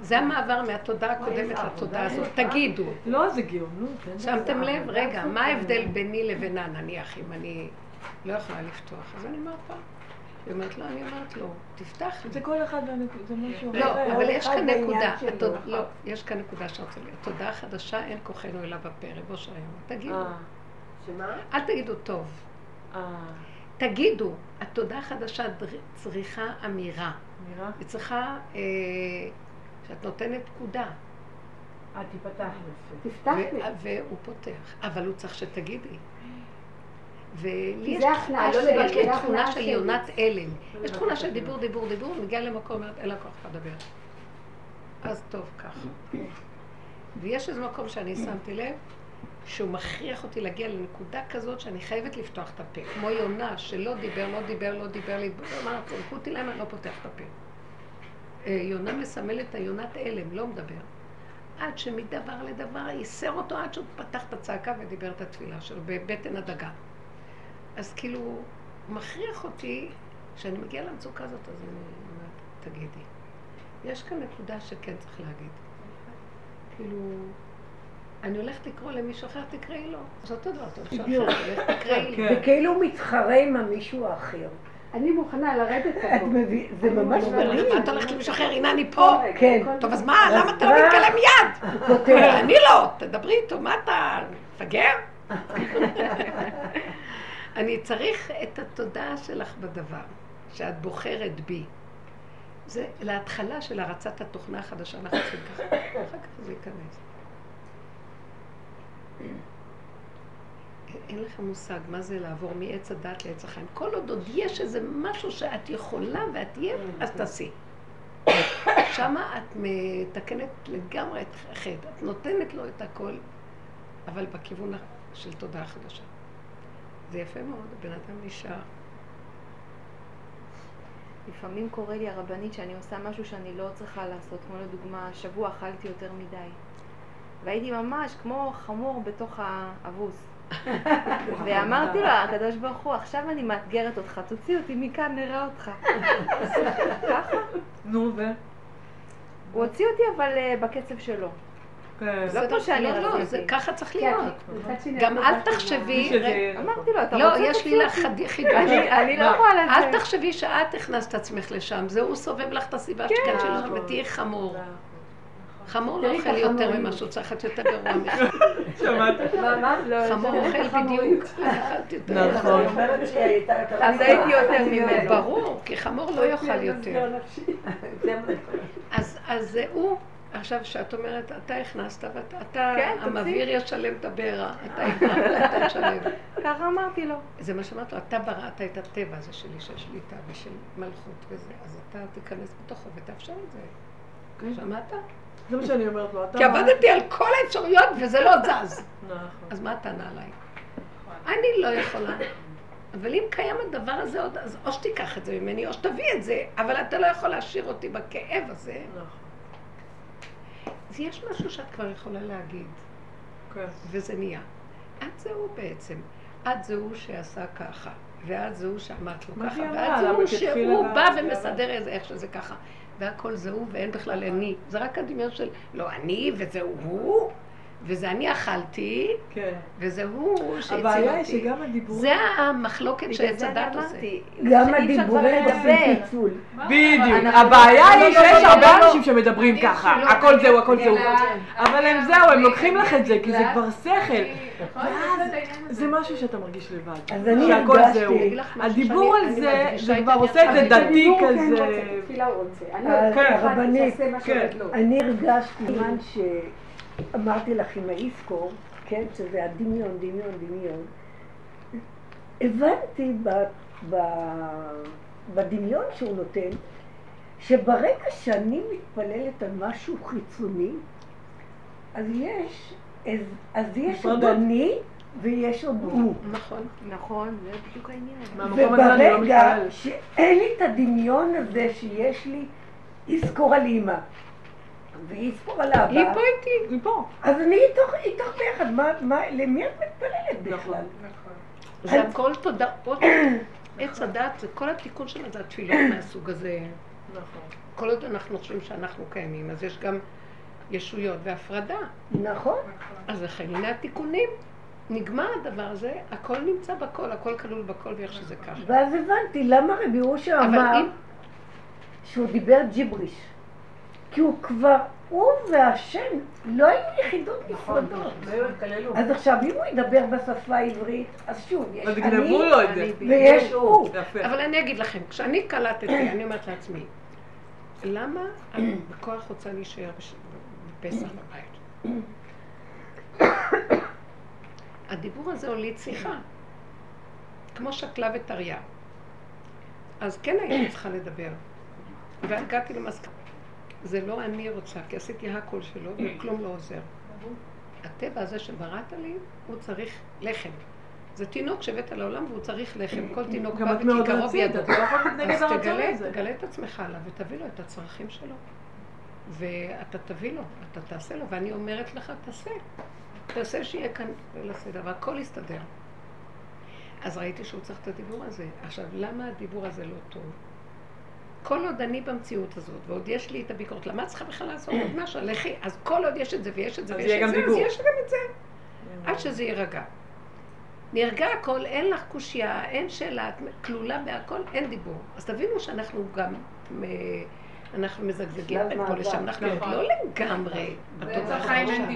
זה המעבר מהתודעה הקודמת לתודעה הזאת. תגידו, לא, זה גאונות. שמתם. לב? רגע, מה ההבדל ביני לבינה, נניח, אם אני לא יכולה לפתוח? אז אני אומרת לה, היא אומרת לו, אני אומרת לו, תפתח לי. זה כל אחד והנקודה, זה משהו אחר. לא, אבל יש כאן נקודה, לא, יש כאן נקודה שאני רוצה להגיד. תודעה חדשה, אין כוחנו אלא בפה, ריבו של היום. תגידו, אה, שמה? אל תגידו טוב. אה, תגידו, התודעה החדשה צריכה אמירה. נראה? היא צריכה, אה, שאת נותנת פקודה. אה, תיפתח נפש. תפתח לי. ו- והוא פותח, אבל הוא צריך שתגידי. ולי יש יש לי זה תכונה של. יונת הלם. יש תכונה של דיבור, דיבור, דיבור, מגיעה למקום, אומרת, אין לה כוח לדבר. אז טוב, ככה. ויש איזה מקום שאני שמתי לב, שהוא מכריח אותי להגיע לנקודה כזאת שאני חייבת לפתוח את הפה. כמו יונה, שלא דיבר, לא דיבר, לא דיבר, לי, אמר, תלכו אותי להם, אני לא פותח את הפה. אה, יונה מסמלת את היונת הלם, לא מדבר. עד שמדבר לדבר ייסר אותו עד שהוא פתח את הצעקה ודיבר את התפילה שלו בבטן הדגה. אז כאילו, מכריח אותי, כשאני מגיעה למצוקה הזאת, אז אני אומרת, תגידי. יש כאן נקודה שכן צריך להגיד. כאילו, אני הולכת לקרוא למישהו אחר, תקראי לו. אז אותו דבר, טוב, אפשר בדיוק. לך, תקראי לי. כן. וכאילו הוא מתחרה עם המישהו האחר. אני מוכנה לרדת את פה. מבין, זה ממש מדהים. את הולכת למישהו אחר? הנה אני פה. כן. טוב, אז מה, למה אתה לא? מתקלם פותח. אני לא, תדברי איתו, מה אתה, מפגר? אני צריך את התודעה שלך בדבר, שאת בוחרת בי. זה להתחלה של הרצת התוכנה החדשה, אנחנו צריכים ככה, אחר כך זה ייכנס. אין לך מושג מה זה לעבור מעץ הדת לעץ החיים. כל עוד עוד יש איזה משהו שאת יכולה ואת תהיה, אז תעשי. שמה את מתקנת לגמרי את החטא. את נותנת לו את הכל, אבל בכיוון של תודעה חדשה. זה יפה מאוד, הבן אדם נשאר. לפעמים קורה לי הרבנית שאני עושה משהו שאני לא צריכה לעשות, כמו לדוגמה, השבוע אכלתי יותר מדי. והייתי ממש כמו חמור בתוך האבוס. ואמרתי לו, הקדוש ברוך הוא, עכשיו אני מאתגרת אותך, תוציא אותי מכאן, נראה אותך. ככה. נו, ו? הוא הוציא אותי, אבל אה, בקצב שלו. כן. לא כמו שאני לא, לא, רציתי. זה ככה צריך כן, להיות. גם אל תחשבי. אמרתי לו, אתה לא, רוצה יש לי לך חידוש. אני לא יכולה אל לזה. תחשבי שאת הכנסת את עצמך לשם, זה הוא סובב לך את הסיבה שכאן שלו, נכון. ותהיי חמור. נכון. חמור תראי לא אוכל יותר. ממה שהוא צריך, את יותר גרוע ממך. שמעת? לא, חמור אוכל. בדיוק. נכון. אז הייתי יותר ממנו. ברור, כי חמור לא יאכל יותר. אז אז זה הוא, עכשיו שאת אומרת, אתה הכנסת, ואתה אתה כן. המבעיר ישלם את הבעירה, אתה תשלם. ככה אמרתי לו. זה מה שאמרת לו, אתה בראת את הטבע הזה שלי, של שליטה ושל מלכות וזה, אז אתה תיכנס בתוכו ותאפשר את זה. שמעת? זה מה שאני אומרת לו. אתה כי עבדתי על כל האפשרויות וזה לא זז. נכון. אז מה הטענה עליי? אני לא יכולה. אבל אם קיים הדבר הזה עוד, אז או שתיקח את זה ממני, או שתביא את זה, אבל אתה לא יכול להשאיר אותי בכאב הזה. נכון. אז יש משהו שאת כבר יכולה להגיד, כן. וזה נהיה. את זה הוא בעצם. את זה הוא שעשה ככה, ואת זה הוא שאמרת לו ככה, ואת זה הוא שהוא בא ומסדר איך שזה ככה. והכל זה הוא, ואין בכלל אני. זה רק הדמיון של, לא אני, וזה הוא, וזה אני אכלתי, כן. וזה הוא שהציל הבעיה היא אותי. שגם הדיבורים... זה המחלוקת שעץ הדת עושה. גם הדיבורים עושים. פיצול. בדיוק. הבעיה היא לא, לא, שיש לא, הרבה לא. אנשים שמדברים ככה. הכל זהו, הכל זהו. אבל הם זהו, הם לוקחים לך את זה, כי זה כבר שכל. ואז זה משהו שאתה מרגיש לבד. אז אני הרגשתי- הדיבור על זה, זה כבר עושה את זה. דתי כן כזה. הרבנית, כן. אני הרגשתי שאמרתי לך עם האיסקור, כן, שזה הדמיון, דמיון, דמיון. הבנתי ב, ב, בדמיון שהוא נותן, שברגע שאני מתפללת על משהו חיצוני, אז יש, אז, אז יש עוד. אני ויש עוד הוא. נכון. נכון, זה בדיוק העניין. לא וברגע. שאין לי את הדמיון הזה שיש לי איסקור על אימא ואיסקור על אבא, היא פה איתי. היא פה. אז אני איתך, ביחד, למי את מתפללת בכלל? נכון. זה הכל תודעות. עץ הדת, זה כל התיקון של הדת, תפילות מהסוג הזה. נכון. כל עוד אנחנו חושבים שאנחנו קיימים, אז יש גם ישויות והפרדה. נכון. אז לכן הנה התיקונים. נגמר הדבר הזה, הכל נמצא בכל, הכל כלול בכל ואיך שזה ככה. ואז הבנתי למה רבי אושר אמר אם... שהוא דיבר ג'יבריש. כי הוא כבר, הוא והשם לא היו יחידות נפרדות. לא. אז עכשיו, אם הוא ידבר בשפה העברית, אז שוב, יש אז אני. ויש הוא. אבל אני אגיד לכם, כשאני קלטתי, אני אומרת לעצמי, למה את בכוח רוצה להישאר בפסח בבית? הדיבור הזה הוליד שיחה, כמו שקלה וטריה. אז כן הייתי צריכה לדבר. והגעתי למסקנה. זה לא אני רוצה, כי עשיתי הכל שלו, וכלום לא עוזר. הטבע הזה שבראת לי, הוא צריך לחם. זה תינוק שהבאת לעולם והוא צריך לחם. כל תינוק בא וכיכרו בידו. לא אז תגלה, תגלה את עצמך עליו ותביא לו את הצרכים שלו. ואתה תביא לו, אתה תעשה לו, ואני אומרת לך, תעשה. תעשה שיהיה כאן לסדר, והכל יסתדר. אז ראיתי שהוא צריך את הדיבור הזה. עכשיו, למה הדיבור הזה לא טוב? כל עוד אני במציאות הזאת, ועוד יש לי את הביקורת, למה צריכה בכלל לעשות עוד משהו? לכי, אז כל עוד יש את זה ויש את זה ויש את זה, אז יש גם את זה. עד שזה יירגע. נרגע הכל, אין לך קושייה, אין שאלה, את כלולה בהכל, אין דיבור. אז תבינו שאנחנו גם, אנחנו מזגזגים בין פה לשם, אנחנו עוד לא לגמרי בתודעה חדשה.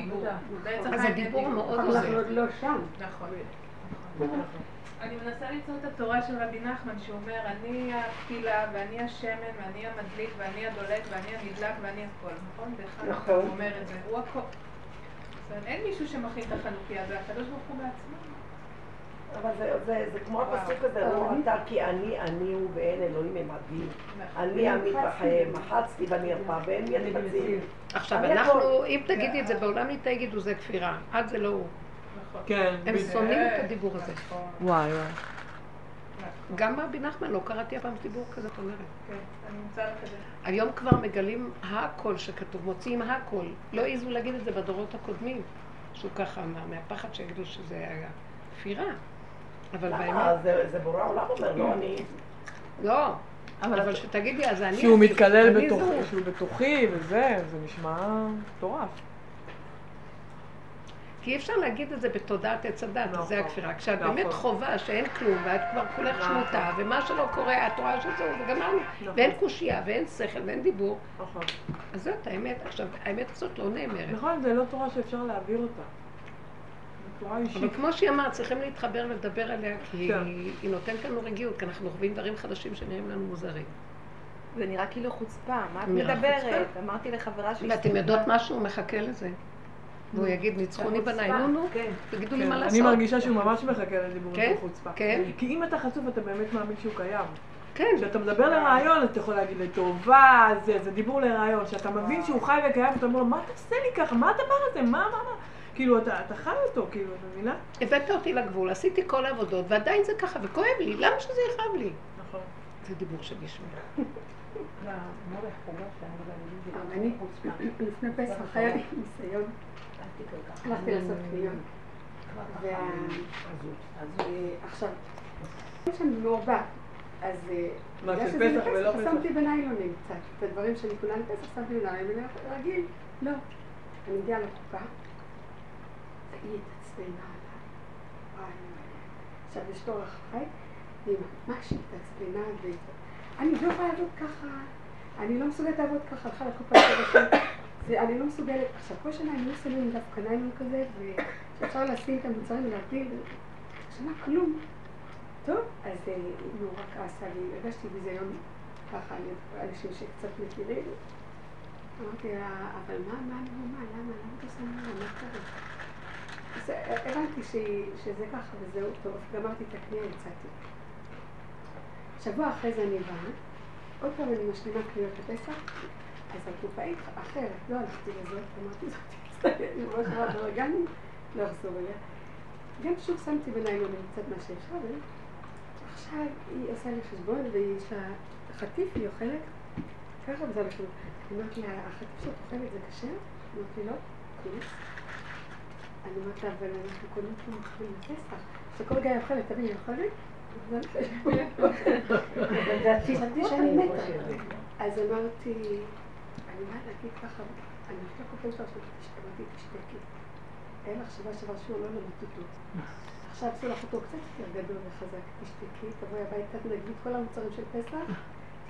אז הדיבור מאוד עוזר. אנחנו עוד לא שם. נכון. אני מנסה למצוא את התורה של רבי נחמן שאומר אני הפתילה ואני השמן ואני המדליק ואני הדולק ואני הנדלק ואני הכל, נכון? נכון. הוא אומר את זה, הוא הכל. אין מישהו שמכין את החנוכיה, זה הקדוש ברוך הוא בעצמו. אבל זה, זה, זה כמו הפסוק הזה, לא אתה כי אני אני הוא ואין אלוהים עמדי. אני אמית בחיים, מחצתי בנרפא ואין מי יחצים. עכשיו אנחנו, אם תגידי את זה בעולם ליטא יגידו זה כפירה, עד זה לא הוא. כן. הם שונאים את הדיבור הזה. וואי וואי. גם רבי נחמן, לא קראתי אף פעם דיבור כזה, את אומרת. כן, אני אמצא לך את זה. היום כבר מגלים הכל שכתוב, מוציאים הכל. לא העזו להגיד את זה בדורות הקודמים, שהוא ככה אמר, מהפחד שיגידו שזה היה כפירה. אבל באמת... למה? זה- זה בורא עולם אומר, לא אני. לא, אבל שתגידי, אז אני... שהוא מתקלל בתוכי וזה, זה נשמע מטורף. כי אי אפשר להגיד את זה בתודעת עץ הדת, נכון. זה הכפירה. כשאת נכון. באמת חובה שאין כלום, ואת כבר כולך נכון. שמוטה, ומה שלא קורה, את רואה שזהו, וגמרנו. נכון. ואין קושייה, ואין שכל, ואין דיבור. נכון. אז זאת האמת. עכשיו, האמת הזאת לא נאמרת. נכון, זה לא תורה שאפשר להעביר אותה. אבל כמו שהיא אמרת, צריכים להתחבר ולדבר עליה, כי כן. היא נותנת לנו רגיעות, כי אנחנו חווים דברים חדשים שנראים לנו מוזרים. זה נראה כאילו חוצפה, מה את מדברת? אמרתי לחברה שלי... ואתם יודעות משהו, הוא מחכה לזה. והוא יגיד, ניצחוני בניי, נו נו, כן. תגידו לי כן, מה אני לעשות. מרגישה שהוא ממש מחכה לדיבורים כן? של חוצפה. כן. כי אם אתה חשוף, אתה באמת מאמין שהוא קיים. כן, כשאתה מדבר לרעיון, אתה יכול להגיד לטובה, זה, זה דיבור לרעיון. כשאתה מבין שהוא חי וקיים, אתה אומר לו, מה אתה עושה לי ככה? מה הדבר הזה? מה, מה, מה? כאילו, אתה, אתה חי אותו, כאילו, את מבינה? הבאת אותי לגבול, עשיתי כל העבודות, ועדיין זה ככה, וכואב לי, למה שזה יכאב לי? נכון. זה דיבור של ישמע. אני לפני פסח היה לי ניסיון, הלכתי לעשות קניות. אז אה, בגלל של שזה פסח ולא לפסח, פסח? שמתי בניילונים קצת, את הדברים שאני כולה לפסח שמתי בניילונים, רגיל, לא. אני מגיעה לחוקה, והיא התעצבנה עליי. עכשיו יש לו אורח חי, והיא ממש התעצבנה, ואני לא יכולה לעבוד ככה, אני לא מסוגלת לעבוד ככה, הלכה לקופה של ואני לא מסוגלת, עכשיו כל שנה אני לא שמים דף קנאים כזה, ואפשר לשים את המוצרים ולהבדיל, שנה כלום. טוב, אז אה, היא נורא כעסה לי, הרגשתי ביזיון ככה אנשים שקצת מכירים. אמרתי לה, אבל מה, מה אני אומר, למה, למה את עושה מה, מה קרה? אז אה, הבנתי שזה ככה וזהו, טוב, גמרתי את הקנייה, יצאתי. שבוע אחרי זה אני באה, עוד פעם אני משלימה קניות לפסח, אז הקופאית אחרת, לא הלכתי לזאת, אמרתי זאת, ממש רואה ברגליים, לא אחזור אליה. גם שוב שמתי בניילונים קצת מה שאפשר, ועכשיו היא עושה לי חשבון, ויש לה חטיף, היא אוכלת, ככה וזה הולך אומרת לה, החטיף שאת אוכלת זה כשר? אמרת לי, לא. אני אומרת לה, אבל אנחנו קודם כל אוכלים לפסח. שכל רגע היא אוכלת, תביני, היא אוכלת? חשבתי שאני מתה. אז אמרתי, אני באה להגיד ככה, אני הולכת לקופן שלו, אמרתי, תשתקי. אין לך שבוע שעבר שהוא לא למד אותו. עכשיו עשו לך אותו קצת יותר גדול וחזק, תשתקי, תבואי הביתה, תנגבי את כל המוצרים של פסח,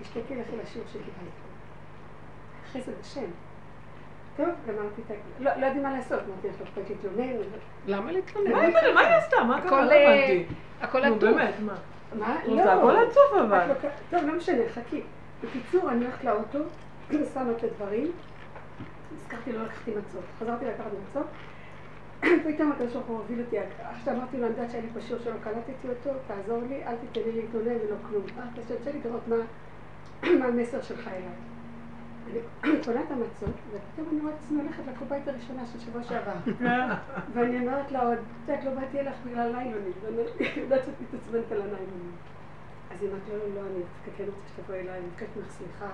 תשתקי, לכי לשיעור שקיבלת. זה בשם. טוב, גמרתי את ה... לא, לא יודעים מה לעשות, אמרתי לך, לא יכולת להתלונן. למה להתלונן? מה היא- מה היא עשתה? מה קרה? הכל, לא אה, הבנתי. הכל נו, עטוף. באמת, מה? מה? זה הכל עצוב אבל. טוב, לא משנה, חכי. בקיצור, אני הולכת לאוטו, שמה את הדברים, נזכרתי, לא לקחתי מצות. חזרתי לקחת מצות, פתאום הקדוש ברוך הוא הוביל אותי, עכשיו אמרתי לו, אני יודעת שהיה לי פה שיעור שלא קלטתי אותו, תעזור לי, אל תיתן לי להתלונן ולא כלום. רק תשתתף לי לראות מה המסר שלך אליי. אני קונה את המצות, ופתאום אני רואה את עצמי הולכת לקובייט הראשונה של שבוע שעבר. ואני אומרת לה עוד, את יודעת, לא באתי אליך בגלל ליילונים, ואני יודעת שאת מתעצבנת על הליילונים. אז היא אמרת, לא, לא, לא, אני דווקא כן רוצה שתבואי אליי, אני מבקשת ממך סליחה,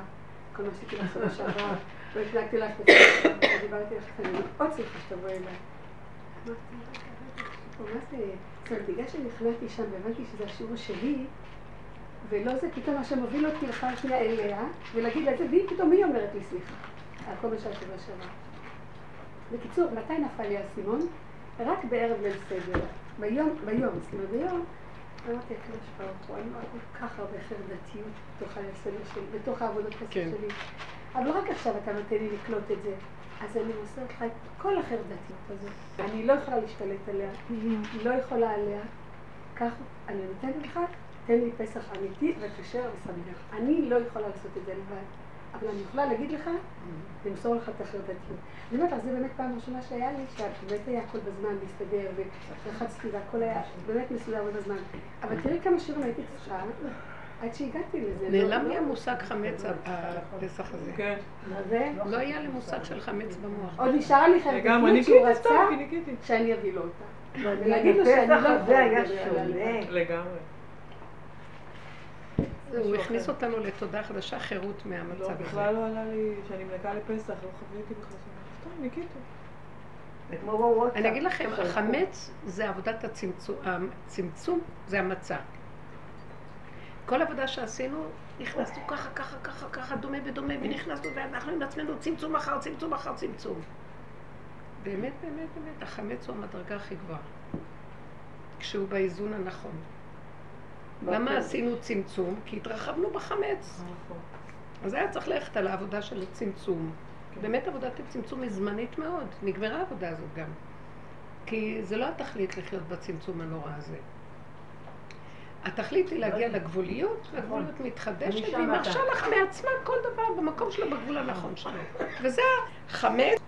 כל מה שעשיתי לך שבוע שעבר, לא הפלגתי לך את הסליחה, דיברתי לך, אני מאוד שמחה שתבואי אליי. אמרתי, זה? זאת אומרת, בגלל שנכנסתי שם והבנתי שזה השיעור שלי, ולא זה פתאום מה שמוביל אותי לך שנייה אליה, ולהגיד לה זה, והיא פתאום היא אומרת לי סליחה, על כל מה שהיה שבוע שעבר. בקיצור, מתי נפל לי האסימון? רק בערב ליל סדר. ביום, ביום, זאת אומרת ביום, אמרתי, הקדוש ברוך הוא, אני רואה כל כך הרבה חרדתיות בתוך הליל סדר שלי, בתוך העבודות חסד כן. שלי. אבל רק עכשיו אתה נותן לי לקלוט את זה, אז אני מוסרת לך את כל החרדתיות הזאת. אני לא יכולה להשתלט עליה, לא יכולה עליה. כך אני נותנת לך, תן לי פסח אמיתי וכשר ושמח. אני לא יכולה לעשות את זה לבד, אבל אני יכולה להגיד לך, למסור לך את החרדתיות. אני אומרת לך, זה באמת פעם ראשונה שהיה לי, שבאמת היה הכל בזמן להסתדר, ולחצתי והכל היה באמת מסודר ובזמן. אבל תראי כמה שירים הייתי צריכה עד שהגעתי לזה. לא- נעלם לי לא- המושג חמץ הפסח הזה. כן. מה זה? לא היה לי מושג של חמץ במוח. עוד נשארה לי חרדתיות שהוא רצה. שאני אביא לו אותה. ואני- ולהגיד לו שאני לא יכולה היה לדבר. לגמרי. הוא הכניס אותנו לתודעה חדשה, חירות לא, מהמצב הזה. בכלל לא עלה לי, שאני מלקה לפסח, לא חוויתי בכלל שם. סתם, ניקיתי. אני אגיד לכם. החמץ זה עבודת הצמצום, הצמצום זה המצה. כל עבודה שעשינו, נכנסנו ככה, ככה, ככה, ככה, דומה ודומה, ונכנסנו, ואנחנו עם עצמנו צמצום אחר צמצום אחר צמצום. באמת, באמת, באמת, החמץ הוא המדרגה הכי גבוהה. כשהוא באיזון הנכון. למה עשינו צמצום? כי התרחבנו בחמץ. נכון. אז היה צריך ללכת על העבודה של הצמצום. באמת עבודת הצמצום היא זמנית מאוד, נגמרה העבודה הזאת גם. כי זה לא התכלית לחיות בצמצום הנורא הזה. התכלית היא להגיע לגבוליות, והגבוליות מתחדשת, והיא. מרשה לך מעצמה כל דבר במקום שלו, בגבול הנכון שלו. וזה החמץ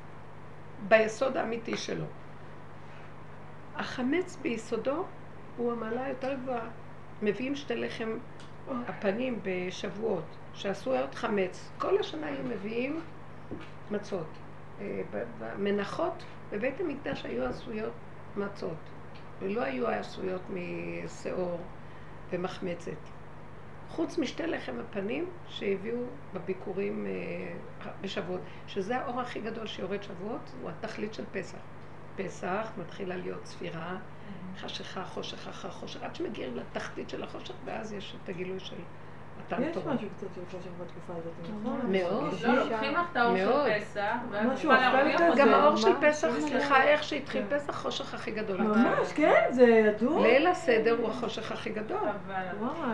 ביסוד האמיתי שלו. החמץ ביסודו הוא המעלה היותר גבוהה. מביאים שתי לחם הפנים בשבועות, שעשויות חמץ. כל השנה היו מביאים מצות. אה, במנחות בבית המקדש היו עשויות מצות, ולא היו עשויות משעור ומחמצת. חוץ משתי לחם הפנים שהביאו בביקורים אה, בשבועות, שזה האור הכי גדול שיורד שבועות, הוא התכלית של פסח. פסח מתחילה להיות ספירה, חשיכה, חושך אחר חושך, עד שמגיעים לתחתית של החושך, ואז יש את הגילוי של מתן יש תורה. משהו קצת של חושך בתקופה הזאת, נכון? מאוד. לא, לוקחים לך את האור. של פסח, ואז אפל להרוויח. אותו. גם האור של פסח. סליחה, איך שהתחיל כן. פסח, חושך הכי גדול. ממש, כן, זה ידוע. ליל הסדר הוא החושך הכי גדול.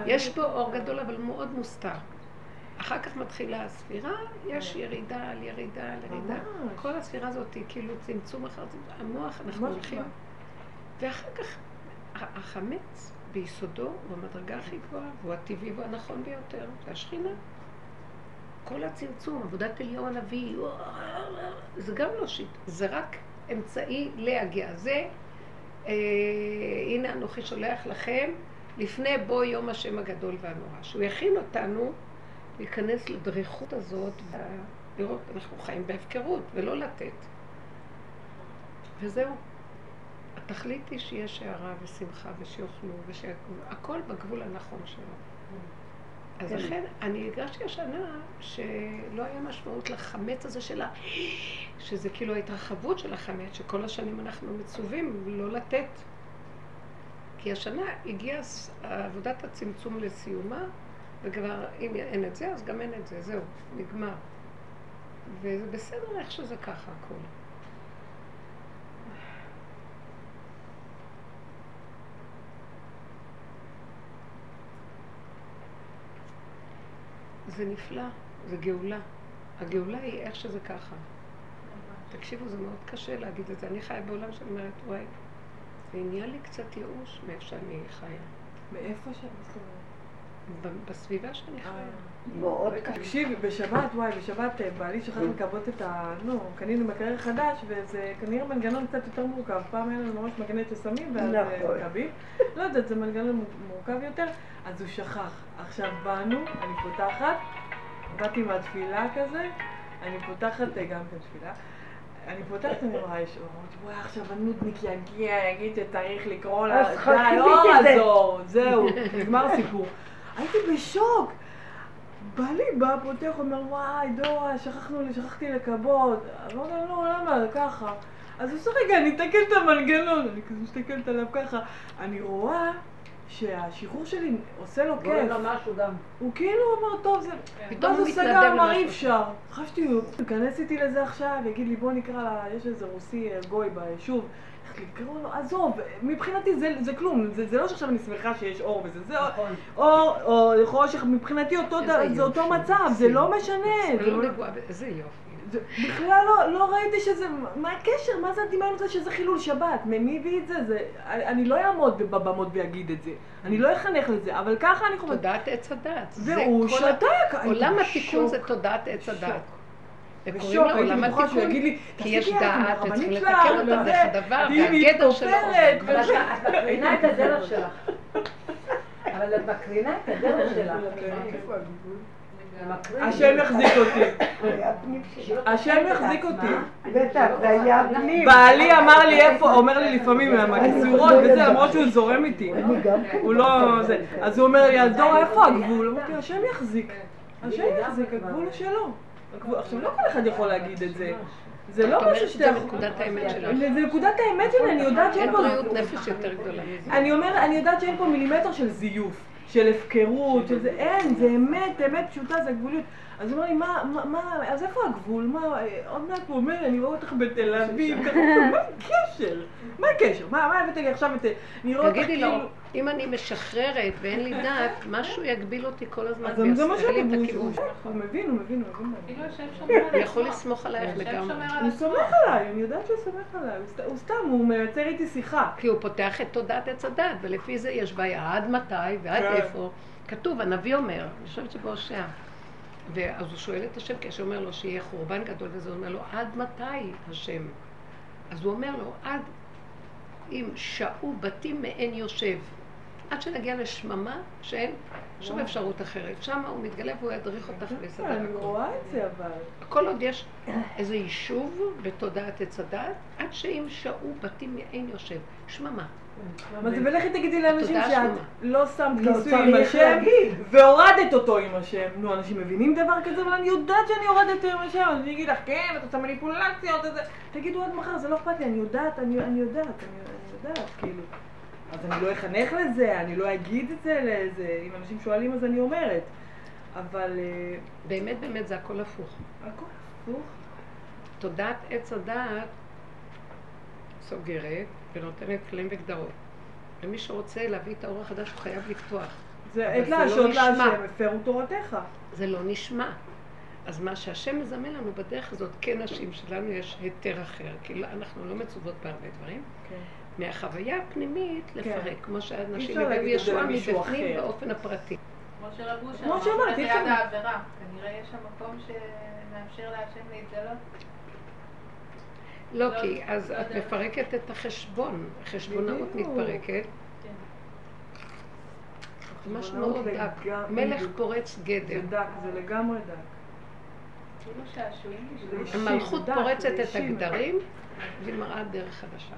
יש בו אור גדול, אבל מאוד מוסתר. אחר כך מתחילה הספירה, יש ירידה על ירידה על ירידה. כל הספירה הזאת היא כאילו צמצום אחר צמצום. המוח, אנחנו הולכים. ואחר כך, החמץ ביסודו הוא המדרגה הכי גבוהה, והוא הטבעי והוא הנכון ביותר, זה השכינה. כל הצמצום, עבודת אליהו הנביא, זה גם לא שיט, זה רק אמצעי להגיע. זה, אה, הנה אנוכי שולח לכם לפני בוא יום השם הגדול והנורא, שהוא יכין אותנו להיכנס לדריכות הזאת, לראות, אנחנו חיים בהפקרות, ולא לתת. וזהו. התכלית היא שיש הערה ושמחה ושיאכלו ושהכול בגבול הנכון שלו. אז כן. לכן אני הרגשתי השנה שלא היה משמעות לחמץ הזה שלה, שזה כאילו ההתרחבות של החמץ, שכל השנים אנחנו מצווים לא לתת. כי השנה הגיעה עבודת הצמצום לסיומה, וכבר אם אין את זה, אז גם אין את זה, זהו, נגמר. וזה בסדר איך שזה ככה הכול. זה נפלא, זה גאולה. הגאולה היא איך שזה ככה. תקשיבו, זה מאוד קשה להגיד את זה. אני חיה בעולם שאני אומרת, וואי, זה נהיה לי קצת ייאוש מאיפה שאני חיה. מאיפה שאת מסתובבת? ב- בסביבה שאני חיה. מאוד קשה. תקשיבי, בשבת, וואי, בשבת אה, בעלי שכח לכבות את ה... נו, קנינו מקרר חדש, וזה כנראה מנגנון קצת יותר מורכב. פעם היה לנו ממש מגנט ששמים, ואז אה, נכון. מכבים. לא יודעת, זה מנגנון מורכב יותר, אז הוא שכח. עכשיו באנו, אני פותחת, באתי מהתפילה כזה, אני פותחת אה, גם כן תפילה. אני פותחת, אני רואה יש אור, אמרתי, וואי, עכשיו הנודניק יגיע, יגיד שצריך לקרוא לה, די, לא. לעזור, זהו, נגמר הסיפור. הייתי בשוק. בעלי בא, פותח, אומר, וואי, דורה, שכחנו, לי- שכחתי לכבות. אמרתי לו, לא, למה, ככה. אז הוא עושה, רגע, אני אתקן את המנגנון. אני כזה מסתכלת עליו ככה. אני רואה שהשחרור שלי עושה לו גורם כיף. לו משהו גם. הוא כאילו אמר, טוב, זה... פתאום הוא זה מתנדב סגר, אמר, למשהו. אי אפשר. חשבתי, הוא ייכנס איתי לזה עכשיו, יגיד לי, בוא נקרא לה, יש איזה רוסי אה, גוי ביישוב. לקרוא לו, עזוב, מבחינתי זה, זה כלום, זה, זה לא שעכשיו אני שמחה שיש אור וזה, זה נכון. אור או חושך, מבחינתי אותו, זה אותו. מצב, זה לא משנה. לא לא- איזה יופי. בכלל לא, לא ראיתי שזה, מה הקשר? מה זה הדמיון הזה שזה חילול שבת? מי הביא את זה? זה אני אני לא אעמוד בבמות ואגיד את זה. אני לא אחנך לזה, אבל ככה אני חושבת. תודעת עץ הדת. והוא שתק. עולם. התיקון זה תודעת עץ. הדת. וקוראים בשוק, לה הייתי עולם בטוחה שהוא התיקון, יגיד לי, כי יש דעת וצריכים לתקן אותה דרך הדבר, והגדר שלו. אבל את את מקרינה את הדרך שלך. אבל את מקרינה את הדרך שלך. השם יחזיק אותי. השם יחזיק אותי. בטח, זה היה הפנים. בעלי אמר לי איפה, אומר לי לפעמים מהמגזורות וזה, למרות שהוא זורם איתי. אני גם הוא לא... זה. אז הוא אומר לי, אז דור, איפה הגבול? אמרתי, השם יחזיק. השם יחזיק, הגבול שלו. עכשיו, לא כל אחד יכול להגיד את זה. זה לא אומרת משהו שאתה יכול... נקודת האמת שלך. זה נקודת האמת שלי, אני יודעת שאין אין פה... בריאות נפש יותר גדולה. אני אומר, אני יודעת שאין פה מילימטר של זיוף, של הפקרות, של זה, אין, זה אמת, אמת פשוטה, זה גבוליות. אז הוא אומר לי, מה, מה, מה, אז איפה הגבול? מה, עוד מעט הוא אומר, אני רואה אותך בתל אביב, מה הקשר? מה הקשר? מה, מה הבאת לי עכשיו את... אני רואה אותך תגידי לו, כאילו... אם אני משחררת ואין לי דעת, משהו יגביל אותי כל הזמן אז זה מה ויעשה לי שאני, את הכיוון. הוא מבין, הוא מבין, הוא מבין. כאילו הוא. יכול לסמוך עלייך לגמרי. הוא. סומך עליי, אני יודעת שהוא סומך עליי, הוא סתם, הוא מייצר איתי שיחה. כי הוא פותח את תודעת עץ הדת, ולפי זה יש בעיה עד מתי ועד כן. איפה. כתוב, הנביא אומר, אני חושבת שבהושע. ואז הוא שואל את השם, כאשר אומר לו שיהיה חורבן גדול, וזה אומר לו, עד מתי השם? אז הוא אומר לו, עד אם שעו בתים מעין יושב. עד שנגיע לשממה שאין שום וואו. אפשרות אחרת. שם הוא מתגלה והוא ידריך אותך ויסדר אני הכל. רואה את זה אבל. כל עוד יש איזה יישוב בתודעת עץ הדת, עד שאם שעו בתים מעין יושב. שממה. מה זה, ולכי תגידי לאנשים שאת. לא שמת לא כיסוי עם צריך השם. והורדת אותו עם השם. נו, אנשים מבינים דבר כזה, אבל אני יודעת שאני הורדת אותו עם השם, אז אני אגיד לך, כן, את עושה מניפולציות, וזה. תגידו עד מחר, זה לא אכפת לי, אני יודעת, אני אני יודעת, אני אני יודעת, כאילו. אז אני לא אחנך לזה, אני לא אגיד את זה לזה, אם אנשים שואלים אז אני אומרת. אבל אה, באמת באמת זה הכל הפוך. הכל הפוך. תודעת עץ הדעת סוגרת ונותנת כלים וגדרות. ומי שרוצה להביא את האור החדש הוא חייב לפתוח. זה עת לא נשמע. להשם, הפרו תורתך. זה לא נשמע. אז מה שהשם מזמן לנו בדרך הזאת, כן נשים שלנו יש היתר אחר, כי לא- אנחנו לא מצוות בהרבה דברים. כן. מהחוויה הפנימית כן. לפרק, כמו שהנשים הביאו ישועה מבפנים. באופן הפרטי. כמו אושר כמו אמר שאמרת, ליד העבירה. כנראה יש שם מקום שמאפשר להשם להתגלות. לא, כי אז את. מפרקת את החשבון, החשבונאות בדיוק. מתפרקת, כן. זה משהו חשבונאות מאוד דק. לגמרי. מלך פורץ זה גדר. דק, זה לגמרי דק. זה בשביל... אישי, המלכות דק, פורצת את. הגדרים והיא מראה דרך חדשה.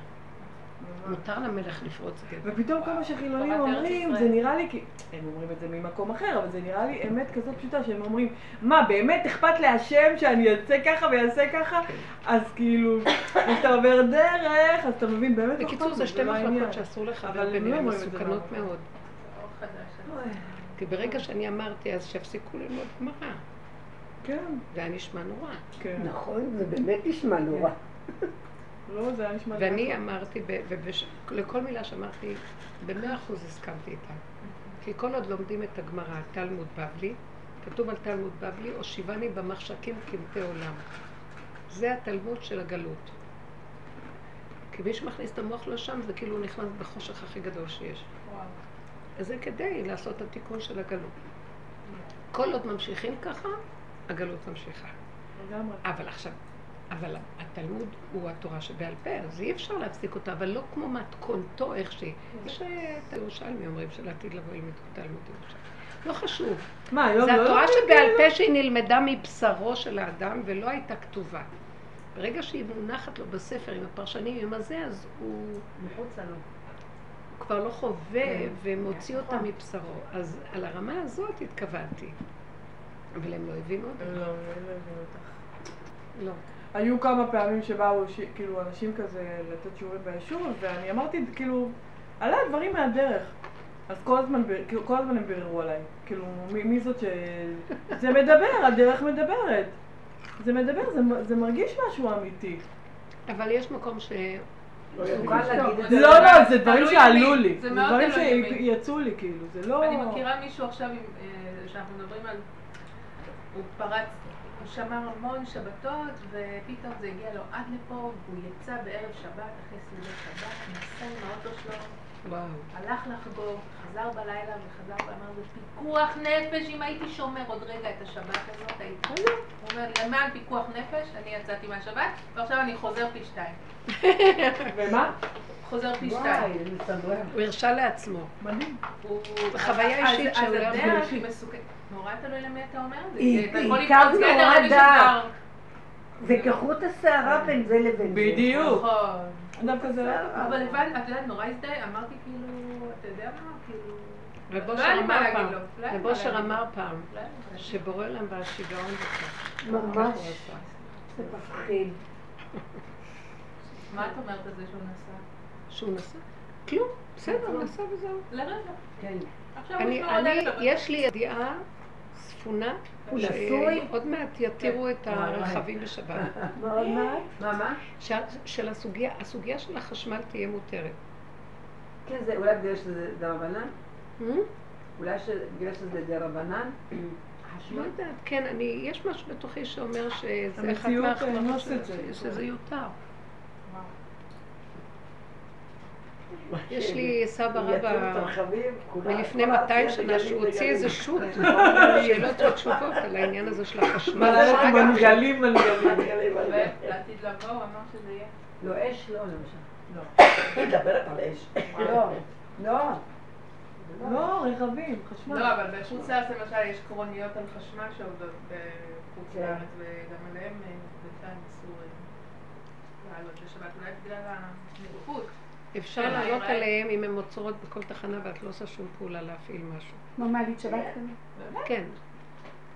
מותר למלך לפרוץ גדר. ופתאום כמה שחילונים תורת ארץ אומרים. זה נראה לי, כי הם אומרים את זה ממקום אחר, אבל זה נראה לי אמת כזאת פשוטה, שהם אומרים, מה, באמת אכפת להשם שאני אעשה ככה ויעשה ככה? אז כאילו, כשאתה עובר דרך, אז אתה מבין, באמת לא אכפת בקיצור, זה שתי לא. מחלקות שאסור לחבר אבל הם לא את זה מסוכנות. מאוד. זה כי ברגע שאני אמרתי, אז שיפסיקו ללמוד גמרא. כן, זה היה נשמע נורא. כן. נכון, זה באמת נשמע נורא. לא, זה היה נשמע... ואני ככה. אמרתי, לכל מילה שאמרתי, במאה אחוז הסכמתי איתה. כי כל עוד לומדים את הגמרא, תלמוד בבלי, כתוב על תלמוד בבלי, הושיבני במחשכים כמתי עולם. זה התלמוד של הגלות. כי מי שמכניס את המוח לשם, זה כאילו נכנס בחושך הכי גדול שיש. וואו. אז זה כדי לעשות את התיקון של הגלות. כל עוד ממשיכים ככה, הגלות ממשיכה. לגמרי. אבל עכשיו, אבל התלמוד הוא התורה שבעל פה, אז אי אפשר להפסיק אותה, אבל לא כמו מתכונתו איך שהיא. יש אה, את הירושלמי אומרים שלעתיד לבוא ילמדו תלמוד ירושלמי. לא חשוב. מה, היום זה לא התורה לומדים שבעל כאילו? פה שהיא נלמדה מבשרו של האדם ולא הייתה כתובה. ברגע שהיא מונחת לו בספר עם הפרשנים, עם הזה, אז הוא, מחוץ לנו. הוא כבר לא חווה ומוציא אותה מבשרו. אז על הרמה הזאת התכוונתי. אבל הם לא הבינו אותה. לא, אני לא מבין אותך. לא. היו כמה פעמים שבאו ש... כאילו אנשים כזה לתת שיעורים ביישוב, ואני אמרתי, כאילו, עלה דברים מהדרך. אז כל הזמן, כאילו, כל הזמן הם ביררו עליי. כאילו, מי, מי זאת ש... זה מדבר, הדרך מדברת. זה מדבר, זה, זה מרגיש משהו אמיתי. אבל יש מקום ש... זה. לא, לא, זה דברים שעלו. לי. זה דברים. שיצאו לי, כאילו, זה לא... אני מכירה מישהו עכשיו, אה, שאנחנו מדברים על... הוא פרץ, הוא שמר המון שבתות, ופתאום זה הגיע לו עד לפה, והוא יצא בערב שבת, אחרי סעודת שבת, נסע עם האוטו שלו. הלך לחגוג, חזר בלילה וחזר ואמר, זה פיקוח נפש, אם הייתי שומר עוד רגע את השבת הזאת, הייתי... הוא אומר, למען פיקוח נפש, אני יצאתי מהשבת, ועכשיו אני חוזר פי שתיים. ומה? חוזר פי שתיים. הוא הרשה לעצמו. מדהים. חוויה אז- אישית אז שהוא לא הדרך יכול היא מסוכנת. נורא תלוי למי אתה אומר את זה. גדר נורא. שכבר... זה כחוט השערה בין זה לבין זה. בדיוק. נכון. דווקא זה לא... אבל הבנתי, את יודעת, נורא הזדהה, אמרתי כאילו, אתה יודע מה, כאילו... רב לא אמר פעם. לא לו. אמר פעם, לא להגיד שבורא עולם בשיגעון בכלל. ממש. זה מפחיד. מה את אומרת על זה שהוא נסע? שהוא נסע? כלום, בסדר, נסע וזהו. לרגע. כן. עכשיו הוא אני. יש לי ידיעה צפונה, הוא נשוי? שעוד מעט יתירו את הרכבים בשבת. מאוד מעט. מה, מה? של הסוגיה, הסוגיה של החשמל תהיה מותרת. כן, זה אולי בגלל שזה דרבנן? אולי בגלל שזה דרבנן? לא חשמל? יודעת, כן, אני, יש משהו בתוכי שאומר שזה אחת זה. שזה יותר. יש לי סבא רבא מלפני 200 שנה שהוא הוציא איזה שו"ת, שאלות ותשובות על העניין הזה של החשמל. מנגלים מנגלים. ולעתיד לבוא, הוא אמר שזה יהיה. לא, אש לא, למשל. היא מדברת על אש. לא, לא. לא, רכבים, חשמל. לא, אבל בחוץ לארץ למשל יש קרוניות על חשמל שעובדות בחוץ כן. לארץ, וגם עליהם אה, בינתיים אסור אה, לעלות בשבת, אולי בגלל הנראות. אפשר כן, לעלות עליהם אם הן עוצרות בכל תחנה ואת לא עושה שום פעולה להפעיל משהו. כמו מעלית שבת כזה. כן.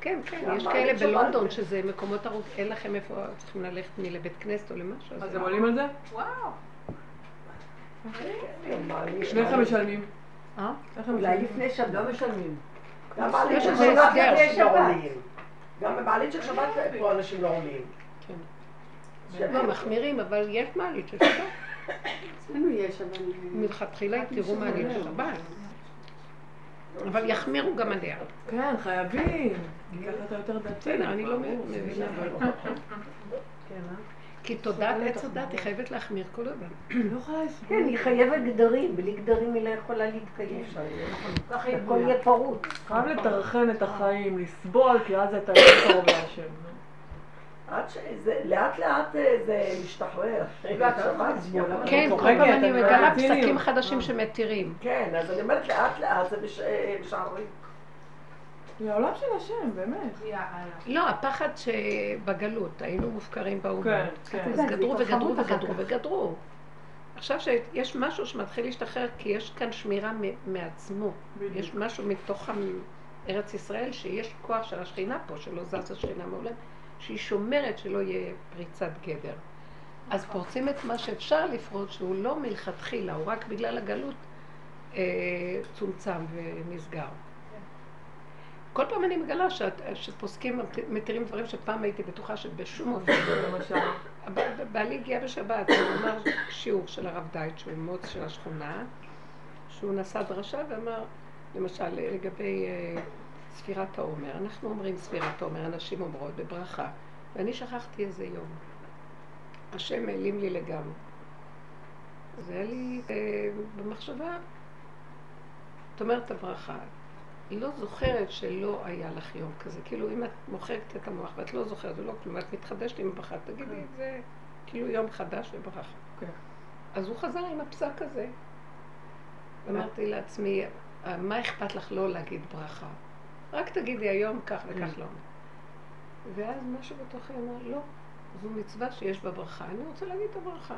כן, כן, יש כאלה. בלונדון שזה מקומות ארוכים, אין לכם איפה צריכים ללכת לבית כנסת או למשהו. אז הם עולים על זה? וואו. ואיך הם משלמים? אה? איך הם אולי? לפני שבת. לא משלמים. יש של איזה שבת הסדר. לא. גם במעלית של שבת פה אנשים לא עולים. כן. לא, מחמירים, אבל יש מעלית של שבת. אצלנו יש, אבל... מלכתחילה תראו מעלית של שבת. אבל יחמירו גם עליה. כן, חייבים. כי ככה אתה יותר דתי. בסדר, אני לא מבינה. כן, אה? כי תודעת עץ הדת היא חייבת להחמיר כל הזמן. לא. כן, היא חייבת גדרים, בלי גדרים היא לא יכולה להתקיים. ככה היא הכל יהיה פרוץ. חייב לטרחן את החיים, לסבול, כי אז אתה יותר קרוב להשם. עד שזה, לאט לאט אה, זה משתחרר. לא? כן, כל פעם אני מגלה ציניות. פסקים חדשים שמתירים. כן, אז אני אומרת לאט לאט זה אה, משחררים. זה העולם של השם, באמת. לא, הפחד שבגלות, היינו מופקרים באומה. כן, כן. אז גדרו זה וגדרו וגדרו. וגדרו. עכשיו שיש משהו שמתחיל להשתחרר, כי יש כאן שמירה מעצמו. יש משהו מתוך ארץ ישראל, שיש כוח של השכינה פה, שלא זז השכינה מעולם, שהיא שומרת שלא יהיה פריצת גדר. אז פורצים את מה שאפשר לפרוץ, שהוא לא מלכתחילה, הוא רק בגלל הגלות אה, צומצם ונסגר. כל פעם אני מגלה שאת, שפוסקים מתירים דברים שפעם הייתי בטוחה שבשום אופן למשל. בעלי הגיע בשבת, הוא אמר שיעור של הרב דייט, שהוא מוץ של השכונה, שהוא נשא דרשה ואמר, למשל, לגבי אה, ספירת העומר. אנחנו אומרים ספירת העומר, הנשים אומרות בברכה, ואני שכחתי איזה יום. השם העלים לי לגמרי. אז היה לי אה, במחשבה, את אומרת הברכה, היא לא זוכרת שלא היה לך יום כזה. כאילו, אם את מוחקת את המוח ואת לא זוכרת ולא כלום, ואת מתחדשת עם הברכה, תגידי, זה כאילו יום חדש וברכה. כן. אז הוא חזר עם הפסק הזה. אמרתי לעצמי, מה אכפת לך לא להגיד ברכה? רק תגידי היום כך וכך לא. ואז משהו בתוכי אמר, לא, זו מצווה שיש בה ברכה, אני רוצה להגיד את הברכה.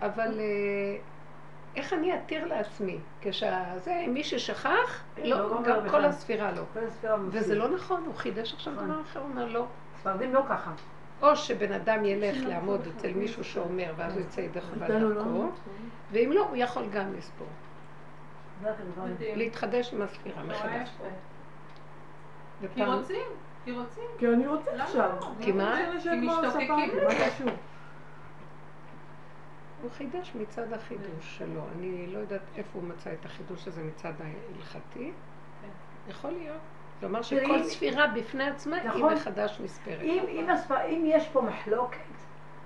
אבל אה, איך אני אתיר לעצמי? כשזה, מי ששכח, כן, לא, לא גם כל. הספירה לא. וזה לא נכון, הוא חידש עכשיו נכון. דבר אחר, הוא אומר לא. ספרדים לא ככה. או שבן אדם ילך לעמוד אצל מישהו שאומר, ואז הוא יצא ידי חובת דרכו, לא. ואם לא, הוא יכול גם לספור. להתחדש עם הספירה מחדש. כי רוצים, כי רוצים. כי אני רוצה עכשיו. לא? כי מה? כי משתוקקים. מה קשור? הוא חידש מצד החידוש שלו. אני לא יודעת איפה הוא מצא את החידוש הזה מצד ההלכתי. יכול להיות. כלומר שכל ספירה בפני עצמה היא נכון. מחדש נספרת. אם, אם, יש פה מחלוקת,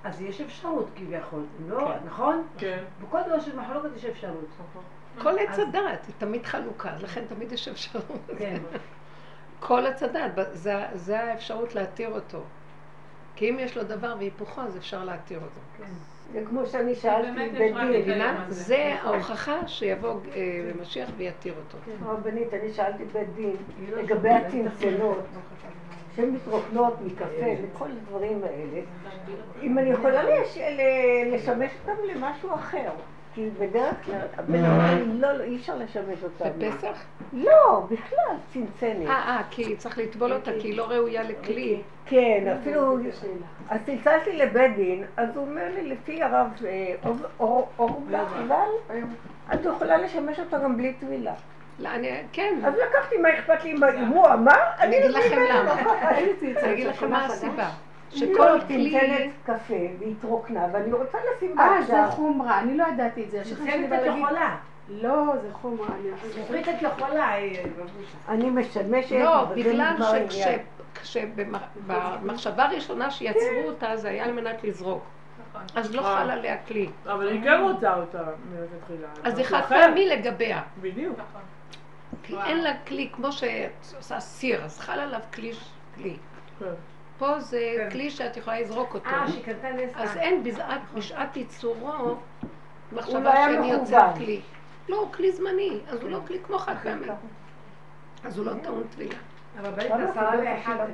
אז יש אפשרות כביכול, לא, כן. נכון? כן. בכל דבר של מחלוקת יש אפשרות. כל עץ הדעת היא תמיד חלוקה, לכן תמיד יש אפשרות. כן. כל עץ הדעת, זה, זה האפשרות להתיר אותו. כי אם יש לו דבר והיפוכו, אז אפשר להתיר אותו. כן. זה כמו שאני שאלתי בית דין. זה ההוכחה שיבוא אה, משיח ויתיר אותו. הרבנית, אני שאלתי בית דין לא לגבי. הצנצנות, שהן מתרוקנות מקפה וכל הדברים האלה, אם אני יכולה לשמש אותם למשהו אחר. כי בדרך כלל, הבן אדם, לא, לא, אי אפשר לשמש אותם. בפסח? לא, בכלל, צנצנת. אה, אה, כי צריך לטבול אותה, כי היא לא ראויה לכלי. כן, אפילו, אז צלצלתי לבית דין, אז הוא אומר לי, לפי הרב אה, אור- אור- אורבך, אבל את יכולה לשמש אותה גם בלי טבילה. לא, אני, כן, אז לקחתי, מה אכפת לי אם הוא אמר? אני אגיד לא לכם. למה. אני אגיד לכם מה הסיבה. לא, שכל כלי... צנצנת קפה והתרוקנה, ואני רוצה לשים אה, בה זה עכשיו. חומרה, אני לא ידעתי את זה. שאני את יכולה. לא, זה חומרה. ספרית את יכולה, אה, בבושה. אני משמשת, לא, בגלל נגמר העניין. שבמחשבה הראשונה שיצרו אותה זה היה על מנת לזרוק. נכון. אז לא אה. חל עליה כלי. אבל היא כן רוצה אותה מלכתחילה. אז זה משהו חד. פעמי לגביה. בדיוק. נכון. כי. אין לה כלי, כמו שאת עושה סיר, אז חל עליו כלי. כן. פה זה כן. כלי שאת יכולה לזרוק אותו. אה, שהיא קנתה נס. אז אין בשעת, בשעת ייצורו לא מחשבה היה שאני מכוון. יוצר כלי. לא, הוא כלי זמני, אז הוא לא כלי כמו חד פעמי. אז הוא לא טעון טבילה. הרבנית למה עשרה לאחד?